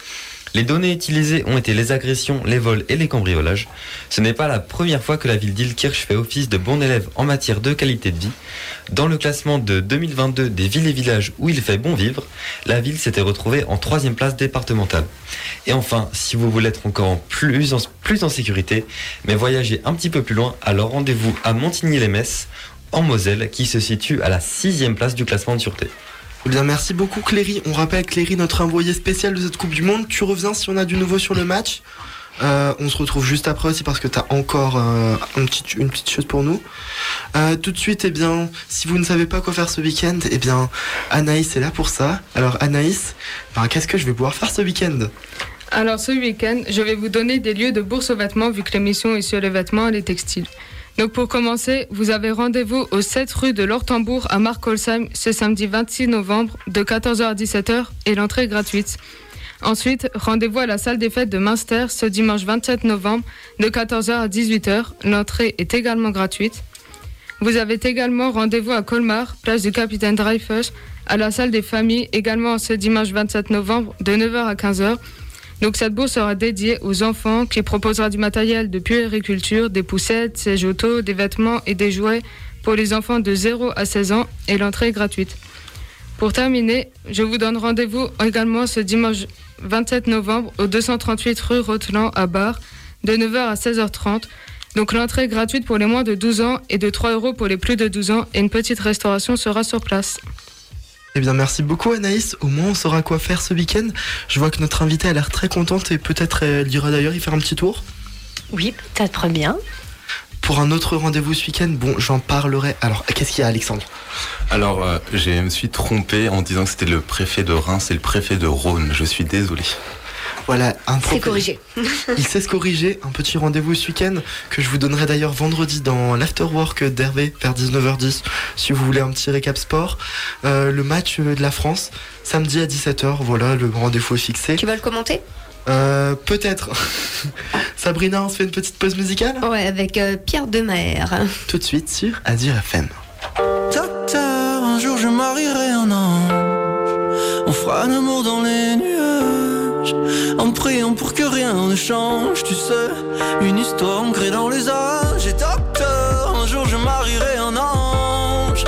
Les données utilisées ont été les agressions, les vols et les cambriolages. Ce n'est pas la première fois que la ville d'Ilkirch fait office de bon élève en matière de qualité de vie. Dans le classement de 2022 des villes et villages où il fait bon vivre, la ville s'était retrouvée en troisième place départementale. Et enfin, si vous voulez être encore en plus, en, plus en sécurité, mais voyager un petit peu plus loin, alors rendez-vous à Montigny-les-Messes, en Moselle, qui se situe à la sixième place du classement de sûreté. Eh bien, merci beaucoup Cléry. On rappelle Cléry, notre envoyé spécial de cette Coupe du Monde. Tu reviens si on a du nouveau sur le match. Euh, on se retrouve juste après aussi parce que tu encore euh, une petite chose pour nous. Euh, tout de suite, eh bien, si vous ne savez pas quoi faire ce week-end, eh bien, Anaïs est là pour ça. Alors Anaïs, ben, qu'est-ce que je vais pouvoir faire ce week-end? Alors ce week-end, je vais vous donner des lieux de bourse aux vêtements vu que l'émission est sur les vêtements et les textiles. Donc pour commencer, vous avez rendez-vous au 7 rue de l'Ortambourg à Markolsheim ce samedi 26 novembre de 14h à 17h et l'entrée est gratuite. Ensuite, rendez-vous à la salle des fêtes de Münster ce dimanche 27 novembre de 14h à 18h. L'entrée est également gratuite. Vous avez également rendez-vous à Colmar, place du Capitaine Dreyfus, à la salle des familles, également ce dimanche 27 novembre de 9h à 15h. Donc cette bourse sera dédiée aux enfants qui proposera du matériel de puériculture, des poussettes, sièges auto, des vêtements et des jouets pour les enfants de 0 à 16 ans et l'entrée est gratuite. Pour terminer, je vous donne rendez-vous également ce dimanche 27 novembre au 238 rue Roteland à Bar de 9h à 16h30. Donc l'entrée est gratuite pour les moins de 12 ans et de 3 euros pour les plus de 12 ans et une petite restauration sera sur place. Eh bien, merci beaucoup Anaïs. Au moins, on saura quoi faire ce week-end. Je vois que notre invitée a l'air très contente et peut-être elle ira d'ailleurs y faire un petit tour. Oui, peut-être bien. Pour un autre rendez-vous ce week-end, bon, j'en parlerai. Alors, qu'est-ce qu'il y a, Alexandre? Alors, euh, je me suis trompé en disant que c'était le préfet de Reims et le préfet de Rhône. Je suis désolé. Voilà, un C'est corrigé. Il sait se corriger. Un petit rendez-vous ce week-end que je vous donnerai d'ailleurs vendredi dans l'afterwork d'Hervé vers 19h10 si vous voulez un petit récap sport. Euh, le match de la France samedi à 17h. Voilà, le rendez-vous est fixé. Tu vas le commenter? Euh, Peut-être. Sabrina, on se fait une petite pause musicale? Ouais, avec euh, Pierre Demer. Tout de suite sur Azure FM. Docteur, un jour je marierai un ange. On fera l'amour dans les nuages. En priant pour que rien ne change, tu sais. Une histoire ancrée dans les âges. Et docteur, un jour je marierai un ange.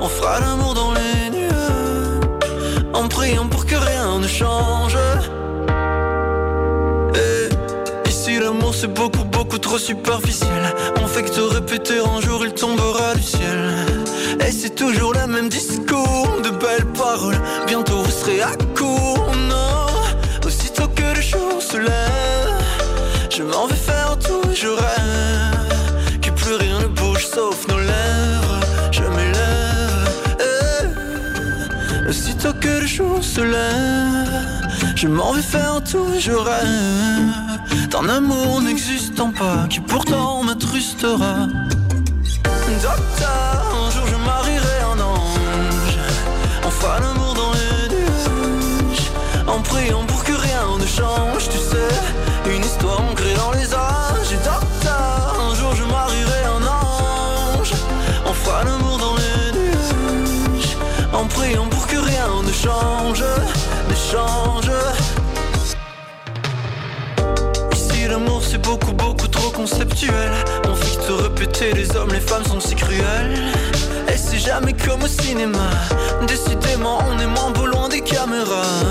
On fera l'amour dans les nuages. En priant pour que rien ne change. Et ici l'amour c'est beaucoup beaucoup trop superficiel On fait que te répéter un jour il tombera du ciel Et c'est toujours le même discours De belles paroles Bientôt vous serez à court Je m'en vais faire tout et je rêve Que plus rien ne bouge sauf nos lèvres Je m'élève Eh. Aussitôt que le jour se lève je m'en vais faire tout et je rêve d'un amour n'existant pas qui pourtant m'attrustera. Docteur, un jour je marierai un ange. Fera l'amour dans les nuages. En priant change, tu sais. Une histoire ancrée dans les âges. Et docteur, un jour je marierai un ange. On fera l'amour dans les nuages. En priant pour que rien ne change, ne change. Ici l'amour c'est beaucoup beaucoup trop conceptuel On que te répéter les hommes les femmes sont si cruels Et c'est jamais comme au cinéma Décidément on est moins beau loin des caméras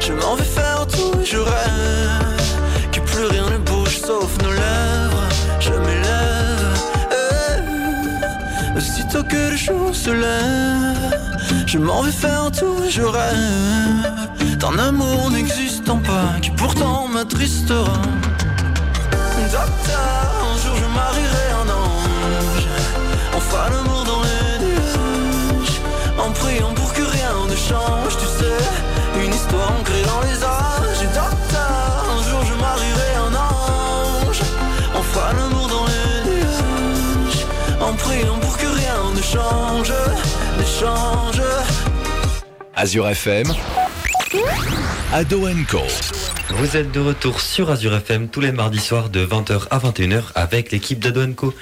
Je m'en vais faire tout et je rêve Que plus rien ne bouge sauf nos lèvres. Je m'élève Eh. Aussitôt que le jour se lève Je m'en vais faire tout et je rêve D'un amour n'existant pas Qui pourtant m'attristera. Un jour je marierai un ange. On fera l'amour dans les nuages En priant pour que rien ne change histoire ancrée dans les âges. Et docteur, un jour je marierai un ange. On fera l'amour dans les nuages. En priant pour que rien ne change Ne change. Azure FM, Ado Co. Vous êtes de retour sur Azure FM tous les mardis soirs de 20h à 21h avec l'équipe d'Ado Co.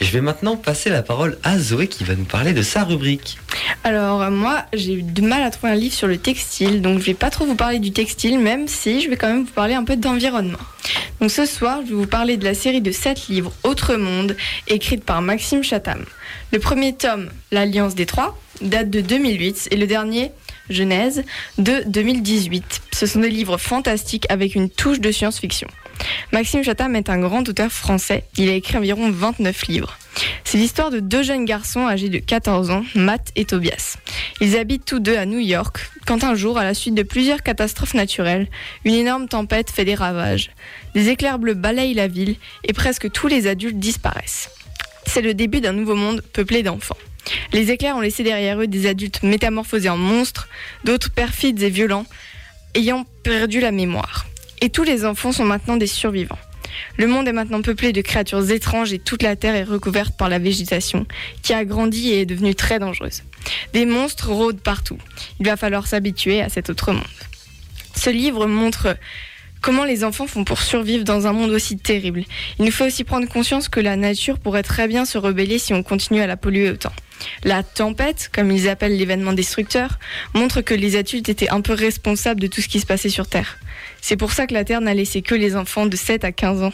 Je vais maintenant passer la parole à Zoé qui va nous parler de sa rubrique. Alors euh, moi j'ai eu du mal à trouver un livre sur le textile, donc je vais pas trop vous parler du textile, même si je vais quand même vous parler un peu d'environnement. Donc ce soir je vais vous parler de la série de 7 livres Autre Monde, écrite par Maxime Chatham. Le premier tome, L'Alliance des Trois, date de 2008 et le dernier, Genèse, de 2018. Ce sont des livres fantastiques avec une touche de science-fiction. Maxime Chatham est un grand auteur français. Il a écrit environ 29 livres. C'est l'histoire de deux jeunes garçons âgés de 14 ans, Matt et Tobias. Ils habitent tous deux à New York quand un jour, à la suite de plusieurs catastrophes naturelles, une énorme tempête fait des ravages. Des éclairs bleus balayent la ville et presque tous les adultes disparaissent. C'est le début d'un nouveau monde peuplé d'enfants. Les éclairs ont laissé derrière eux des adultes métamorphosés en monstres, d'autres perfides et violents, ayant perdu la mémoire. Et tous les enfants sont maintenant des survivants. Le monde est maintenant peuplé de créatures étranges et toute la terre est recouverte par la végétation, qui a grandi et est devenue très dangereuse. Des monstres rôdent partout. Il va falloir s'habituer à cet autre monde. Ce livre montre comment les enfants font pour survivre dans un monde aussi terrible? Il nous faut aussi prendre conscience que la nature pourrait très bien se rebeller si on continue à la polluer autant. La tempête, comme ils appellent l'événement destructeur, montre que les adultes étaient un peu responsables de tout ce qui se passait sur Terre. C'est pour ça que la Terre n'a laissé que les enfants de 7 à 15 ans.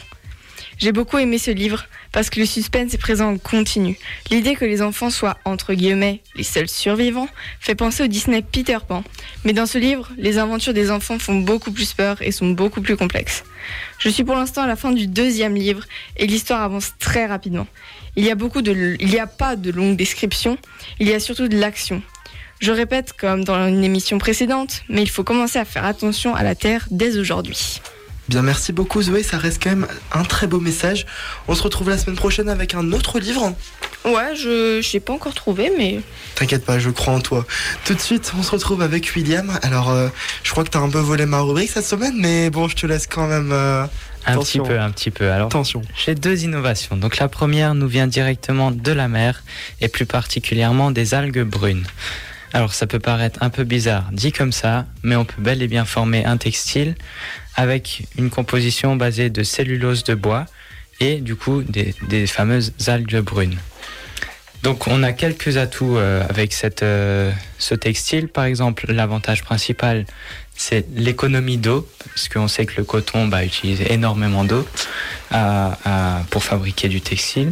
J'ai beaucoup aimé ce livre parce que le suspense est présent en continu. L'idée que les enfants soient, entre guillemets, les seuls survivants fait penser au Disney Peter Pan. Mais dans ce livre, les aventures des enfants font beaucoup plus peur et sont beaucoup plus complexes. Je suis pour l'instant à la fin du deuxième livre et l'histoire avance très rapidement. Il n'y a pas de longues descriptions, il y a surtout de l'action. Je répète comme dans une émission précédente, mais il faut commencer à faire attention à la Terre dès aujourd'hui. Bien, merci beaucoup Zoé, ça reste quand même un très beau message. On se retrouve la semaine prochaine avec un autre livre. Ouais, je n'ai pas encore trouvé, mais... T'inquiète pas, je crois en toi. Tout de suite, on se retrouve avec William. Alors, euh, je crois que t'as un peu volé ma rubrique cette semaine, mais bon, je te laisse quand même... euh, Un attention. petit peu, un petit peu. Alors, Attention. j'ai deux innovations. Donc, la première nous vient directement de la mer et plus particulièrement des algues brunes. Alors, ça peut paraître un peu bizarre dit comme ça, mais on peut bel et bien former un textile avec une composition basée de cellulose de bois et du coup des, fameuses algues brunes. Donc on a quelques atouts euh, avec euh, ce textile. Par exemple, l'avantage principal, c'est l'économie d'eau, parce qu'on sait que le coton bah, utilise énormément d'eau pour fabriquer du textile.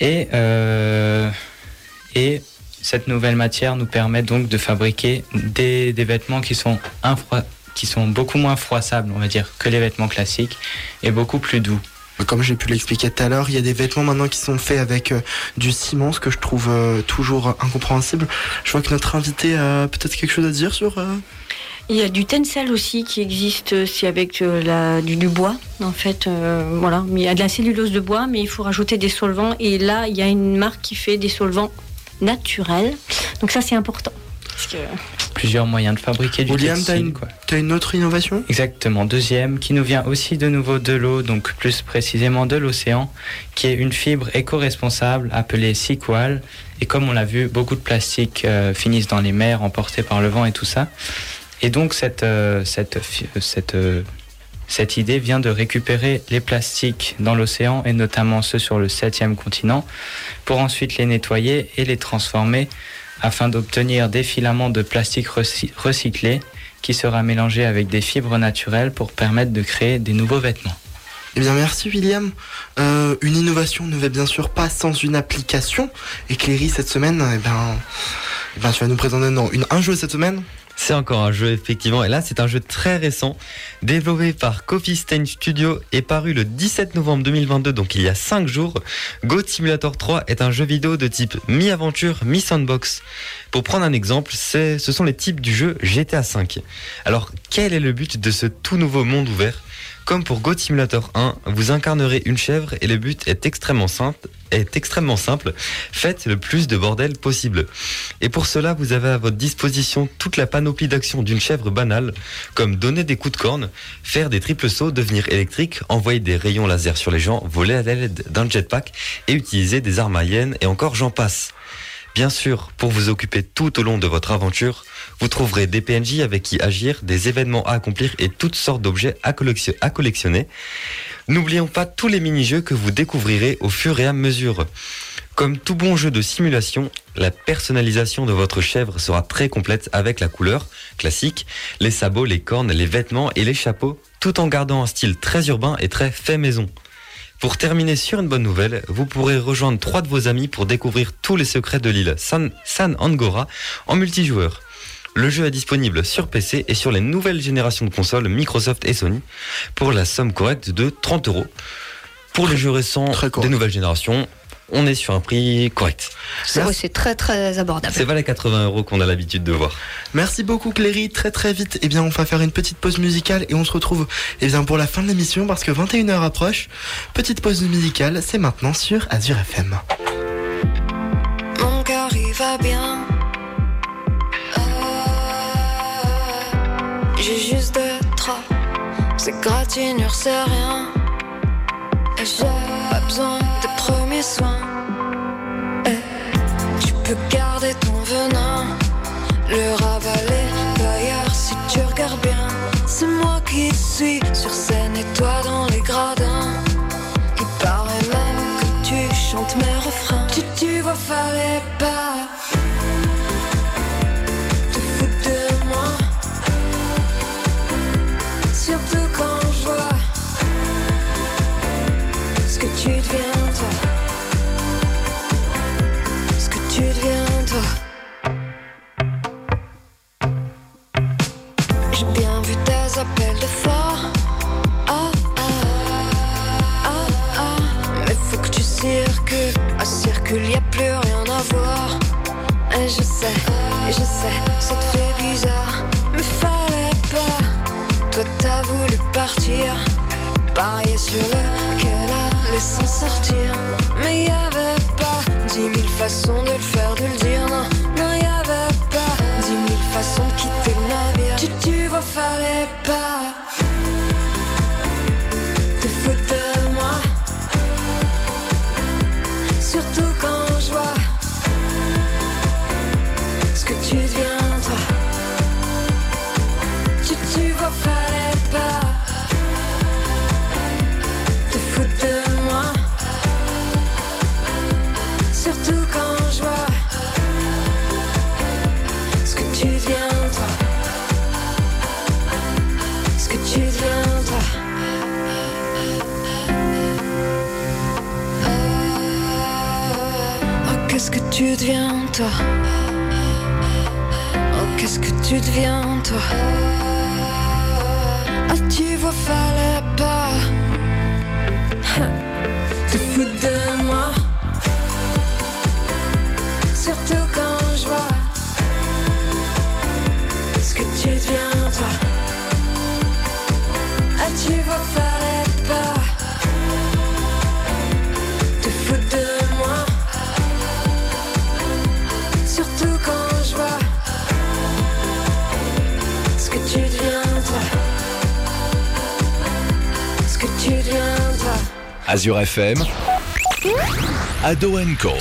Et, euh, et cette nouvelle matière nous permet donc de fabriquer des, vêtements qui sont, infroi- qui sont beaucoup moins froissables, on va dire, que les vêtements classiques, et beaucoup plus doux. Comme j'ai pu l'expliquer tout à l'heure, il y a des vêtements maintenant qui sont faits avec euh, du ciment, ce que je trouve euh, toujours incompréhensible. Je vois que notre invité a peut-être quelque chose à dire sur... euh, Il y a du tencel aussi qui existe, c'est avec la, du, du bois, en fait. euh, voilà, Mais il y a de la cellulose de bois, mais il faut rajouter des solvants. Et là, il y a une marque qui fait des solvants naturels. Donc ça, c'est important. Parce que Plusieurs moyens de fabriquer du William, textile. quoi. t'as une autre innovation? Exactement. Deuxième, qui nous vient aussi de nouveau de l'eau, donc plus précisément de l'océan, qui est une fibre éco-responsable appelée Sequal. Et comme on l'a vu, beaucoup de plastiques euh, finissent dans les mers, emportés par le vent et tout ça. Et donc cette, euh, cette, euh, cette, euh, cette idée vient de récupérer les plastiques dans l'océan, et notamment ceux sur le septième continent, pour ensuite les nettoyer et les transformer afin d'obtenir des filaments de plastique recy- recyclés qui sera mélangé avec des fibres naturelles pour permettre de créer des nouveaux vêtements. Eh bien, merci William. Euh, une innovation ne va bien sûr pas sans une application. Et Cléry, cette semaine, eh ben, eh ben, tu vas nous présenter non, une, un jeu cette semaine C'est encore un jeu, effectivement. Et là, c'est un jeu très récent, développé par Coffee Stain Studio et paru le 17 novembre 2022, donc il y a 5 jours. Goat Simulator 3 est un jeu vidéo de type mi-aventure, mi-sandbox. Pour prendre un exemple, ce sont les types du jeu GTA V. Alors, quel est le but de ce tout nouveau monde ouvert? Comme pour Goat Simulator 1, vous incarnerez une chèvre et le but est extrêmement simple. Faites le plus de bordel possible. Et pour cela, vous avez à votre disposition toute la panoplie d'actions d'une chèvre banale, comme donner des coups de corne, faire des triples sauts, devenir électrique, envoyer des rayons laser sur les gens, voler à l'aide d'un jetpack et utiliser des armes à et encore j'en passe. Bien sûr, pour vous occuper tout au long de votre aventure, vous trouverez des PNJ avec qui agir, des événements à accomplir et toutes sortes d'objets à, collection- à collectionner. N'oublions pas tous les mini-jeux que vous découvrirez au fur et à mesure. Comme tout bon jeu de simulation, la personnalisation de votre chèvre sera très complète avec la couleur classique, les sabots, les cornes, les vêtements et les chapeaux, tout en gardant un style très urbain et très fait maison. Pour terminer sur une bonne nouvelle, vous pourrez rejoindre trois de vos amis pour découvrir tous les secrets de l'île San Angora en multijoueur. Le jeu est disponible sur PC et sur les nouvelles générations de consoles Microsoft et Sony pour la somme correcte de 30 euros. Pour les jeux récents des nouvelles générations, on est sur un prix correct. C'est très très abordable. C'est pas les 80 euros qu'on a l'habitude de voir. Merci beaucoup Cléry, très très vite. Eh bien, on va faire une petite pause musicale et on se retrouve eh bien, pour la fin de l'émission parce que 21h approche. Petite pause musicale, c'est maintenant sur Azure FM. Trop. C'est rien. Et j'ai pas besoin de premiers soins. Et tu peux garder ton venin, le ravaler d'ailleurs si tu regardes bien. C'est moi qui suis sur scène et toi dans Azure FM, Ado Co.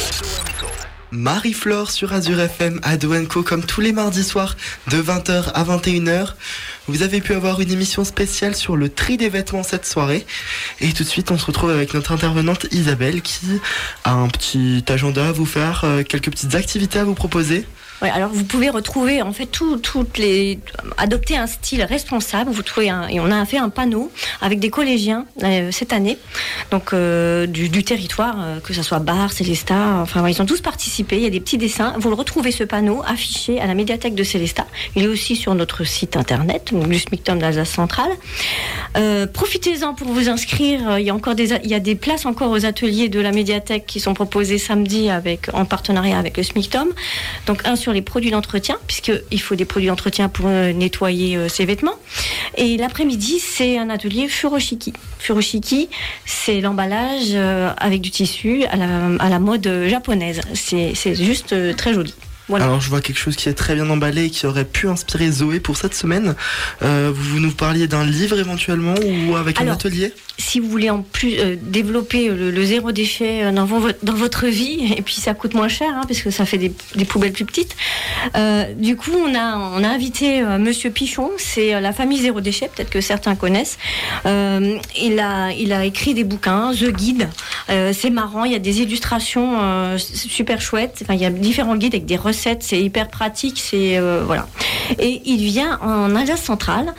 Marie-Flore sur Azure FM à Co comme tous les mardis soirs de 20h à 21h. Vous avez pu avoir une émission spéciale sur le tri des vêtements cette soirée. Et tout de suite, on se retrouve avec notre intervenante Isabelle qui a un petit agenda à vous faire, euh, quelques petites activités à vous proposer. Alors vous pouvez retrouver en fait tout- toutes les adopter un style responsable. Vous trouvez un, et on a fait un panneau avec des collégiens euh, cette année, donc euh, du, territoire, euh, que ce soit Bar, Célestat, enfin ils ont tous participé. Il y a des petits dessins. Vous le retrouvez ce panneau affiché à la médiathèque de Célestat. Il est aussi sur notre site internet, du SMICTOM d'Alsace centrale. Profitez-en pour vous inscrire. Il y a encore des il y a des places encore aux ateliers de la médiathèque qui sont proposés samedi avec en partenariat avec le SMICTOM. Donc un les produits d'entretien, puisqu'il faut des produits d'entretien pour euh, nettoyer euh, ses vêtements. Et l'après-midi, c'est un atelier furoshiki. Furoshiki, c'est l'emballage euh, avec du tissu à la, à la mode japonaise. C'est juste très joli. Voilà. Alors je vois quelque chose qui est très bien emballé et qui aurait pu inspirer Zoé pour cette semaine. Euh, vous nous parliez d'un livre éventuellement ou avec un atelier? Si vous voulez en plus euh, développer le, zéro déchet euh, dans, dans votre vie, et puis ça coûte moins cher, hein, parce que ça fait des, poubelles plus petites, euh, du coup, on a, on a invité Monsieur Pichon, c'est la famille zéro déchet, peut-être que certains connaissent. Il, a, il a écrit des bouquins, The Guide, c'est marrant, il y a des illustrations super chouettes, enfin, il y a différents guides avec des recettes, c'est hyper pratique, c'est... voilà. Et il vient en Alsace centrale.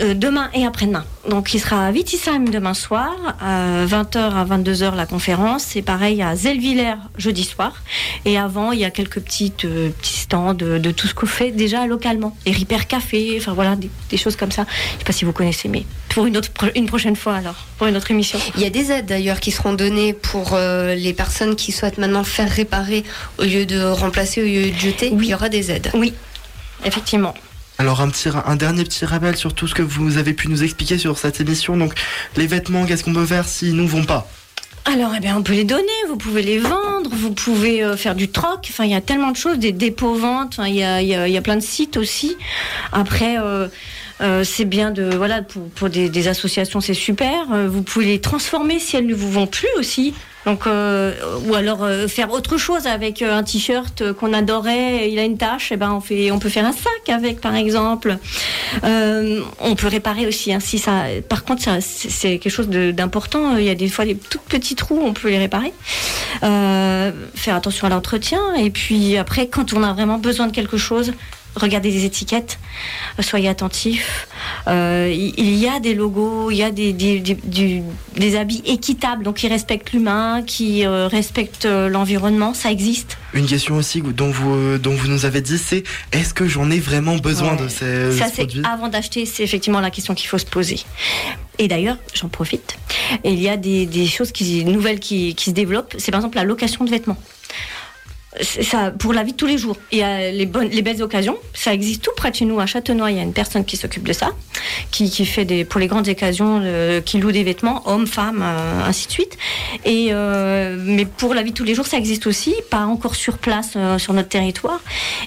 Euh, demain et après-demain. Donc il sera à Vitisheim demain soir, à 20h à 22h la conférence, c'est pareil à Zellwiller jeudi soir. Et avant, il y a quelques petites, euh, petits stands de, de tout ce qu'on fait déjà localement. Les Ripper Café, enfin voilà, des, des choses comme ça. Je sais pas si vous connaissez, mais pour une, autre, une prochaine fois alors, pour une autre émission. Il y a des aides d'ailleurs qui seront données pour euh, les personnes qui souhaitent maintenant faire réparer au lieu de remplacer, au lieu de jeter. Il y aura des aides. Oui, effectivement. Alors un, petit, un dernier petit rappel sur tout ce que vous avez pu nous expliquer sur cette émission. Donc les vêtements, qu'est-ce qu'on peut faire s'ils nous vont pas? Alors, eh bien, on peut les donner, vous pouvez les vendre, vous pouvez euh, faire du troc. Enfin, il y a tellement de choses, des dépôts ventes. Enfin, il y a, il y a- il y a plein de sites aussi. Après, euh, Euh, c'est bien de voilà pour, pour des, associations, c'est super. Euh, vous pouvez les transformer si elles ne vous vont plus aussi. Donc euh, ou alors faire autre chose avec un t-shirt qu'on adorait, il a une tache, et ben on fait, on peut faire un sac avec par exemple. On peut réparer aussi. hein, si ça, par contre, ça, c'est quelque chose d'important. Il y a des fois des tout petits trous, on peut les réparer. Faire attention à l'entretien. Et puis après, quand on a vraiment besoin de quelque chose, regardez les étiquettes, euh, soyez attentifs. Euh, il y a des logos, il y a des, des, des- des habits équitables, donc qui respectent l'humain, qui euh, respectent l'environnement, ça existe. Une question aussi dont vous, dont vous nous avez dit, c'est est-ce que j'en ai vraiment besoin Ouais. de ces, Ça, ce c'est avant d'acheter, c'est effectivement la question qu'il faut se poser. Et d'ailleurs, j'en profite. Il y a des, des choses qui, nouvelles qui, qui se développent. C'est par exemple la location de vêtements. Pour la vie de tous les jours. Il y a les, bonnes, les belles occasions. Ça existe tout près de chez nous, à Châtenois. Il y a une personne qui s'occupe de ça, qui, fait des, pour les grandes occasions, qui loue des vêtements, hommes, femmes, euh, ainsi de suite. Et, euh, mais pour la vie de tous les jours, ça existe aussi, pas encore sur place euh, sur notre territoire.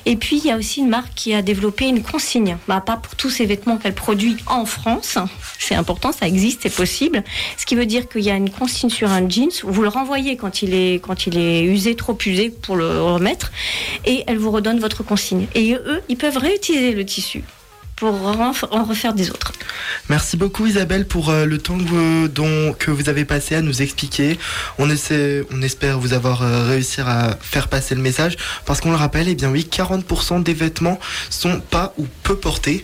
Et puis, il y a aussi une marque qui a développé une consigne. Bah, pas pour tous ces vêtements qu'elle produit en France. C'est important, ça existe, c'est possible. Ce qui veut dire qu'il y a une consigne sur un jeans. Vous le renvoyez quand il est, quand il est usé, trop usé pour le remettre. Et elle vous redonne votre consigne. Et eux, ils peuvent réutiliser le tissu pour en refaire des autres. Merci beaucoup Isabelle pour euh, le temps que vous, dont, que vous avez passé à nous expliquer. On, essaie, on espère vous avoir euh, réussi à faire passer le message parce qu'on le rappelle, eh bien oui, 40% des vêtements sont pas ou peu portés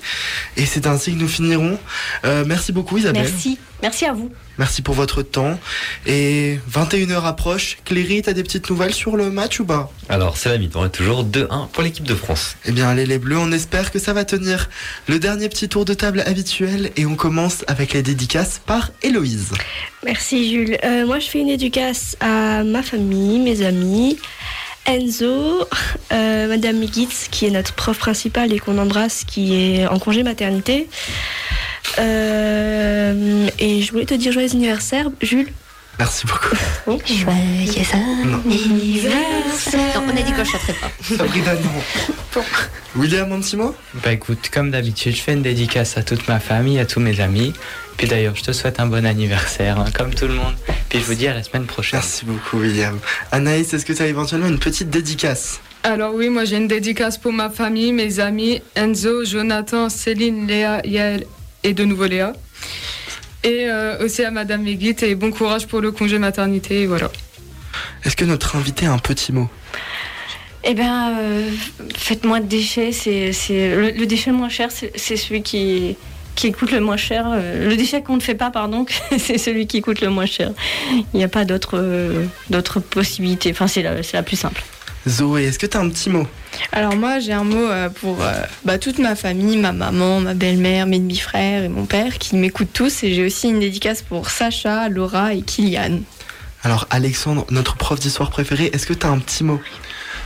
et c'est ainsi que nous finirons. Euh, merci beaucoup Isabelle. Merci. Merci à vous. Merci pour votre temps. Et 21h approche. Cléry, t'as des petites nouvelles sur le match ou pas? Alors, c'est la mi-temps et toujours 2-1 pour l'équipe de France. Eh bien, allez les Bleus, on espère que ça va tenir. Le dernier petit tour de table habituel et on commence avec les dédicaces par Héloïse. Merci Jules. Euh, moi je fais une éducace à ma famille, mes amis, Enzo, euh, Madame Migitz qui est notre prof principale et qu'on embrasse qui est en congé maternité. Euh, et je voulais te dire joyeux anniversaire Jules. Merci beaucoup. Joyeux anniversaire. Non, on a dit que je chanterais pas. Sabrina, non. William, un petit mot? Bah écoute, comme d'habitude, je fais une dédicace à toute ma famille, à tous mes amis. Puis d'ailleurs, je te souhaite un bon anniversaire, hein, comme tout le monde. Puis je vous dis à la semaine prochaine. Merci beaucoup, William. Anaïs, est-ce que tu as éventuellement une petite dédicace? Alors oui, moi j'ai une dédicace pour ma famille, mes amis, Enzo, Jonathan, Céline, Léa, Yael et de nouveau Léa. Et euh, aussi à Madame Megit et bon courage pour le congé maternité, et voilà. Est-ce que notre invité a un petit mot? Eh bien, euh, faites moins de déchets. C'est, c'est le, le déchet le moins cher, c'est, c'est celui qui, qui coûte le moins cher. Euh, Le déchet qu'on ne fait pas, pardon, c'est celui qui coûte le moins cher. Il n'y a pas d'autre, euh, d'autre possibilité. Enfin, c'est la, c'est la plus simple. Zoé, est-ce que tu as un petit mot? Alors moi j'ai un mot euh, pour euh, bah, toute ma famille, ma maman, ma belle-mère, mes demi-frères et mon père qui m'écoutent tous et j'ai aussi une dédicace pour Sacha, Laura et Kylian. Alors, Alexandre, notre prof d'histoire préféré, est-ce que tu as un petit mot?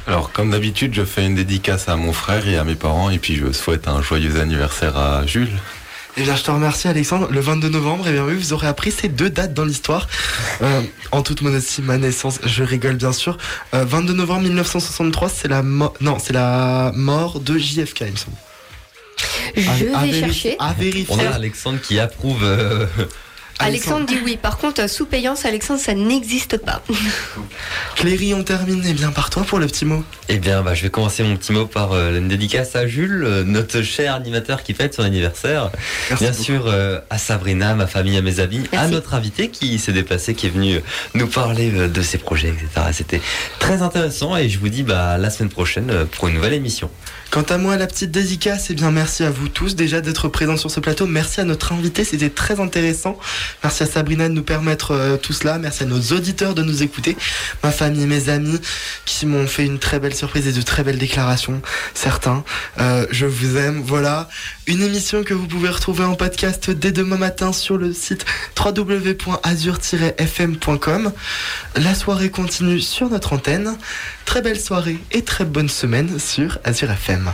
Alors, comme d'habitude, je fais une dédicace à mon frère et à mes parents, et puis je souhaite un joyeux anniversaire à Jules. Eh bien, je te remercie, Alexandre. Le 22 novembre, eh bien oui, vous aurez appris ces deux dates dans l'histoire. Euh, en toute modestie, ma naissance, je rigole bien sûr. Euh, 22 novembre 1963, c'est la mo- non, c'est la mort de JFK, il me semble. Je À- vais vérifier- chercher. À vérifier. On a Alexandre qui approuve. euh, Alexandre dit oui. Par contre, sous payance, Alexandre, ça n'existe pas. Cléry, on termine eh bien par toi pour le petit mot. Eh bien, bah, je vais commencer mon petit mot par euh, une dédicace à Jules, euh, notre cher animateur qui fête son anniversaire. Merci Bien beaucoup. sûr, euh, à Sabrina, ma famille, à mes amis, à notre invité qui s'est déplacé, qui est venu nous parler euh, de ses projets, etc. C'était très intéressant et je vous dis bah, à la semaine prochaine euh, pour une nouvelle émission. Quant à moi, la petite dédicace, eh bien merci à vous tous déjà d'être présents sur ce plateau. Merci à notre invité, c'était très intéressant. Merci à Sabrina de nous permettre euh, tout cela. Merci à nos auditeurs de nous écouter. Ma famille, mes amis qui m'ont fait une très belle surprise et de très belles déclarations. Certains, Euh, je vous aime. Voilà, une émission que vous pouvez retrouver en podcast dès demain matin sur le site www.azur-fm.com. La soirée continue sur notre antenne. Très belle soirée et très bonne semaine sur Azure FM.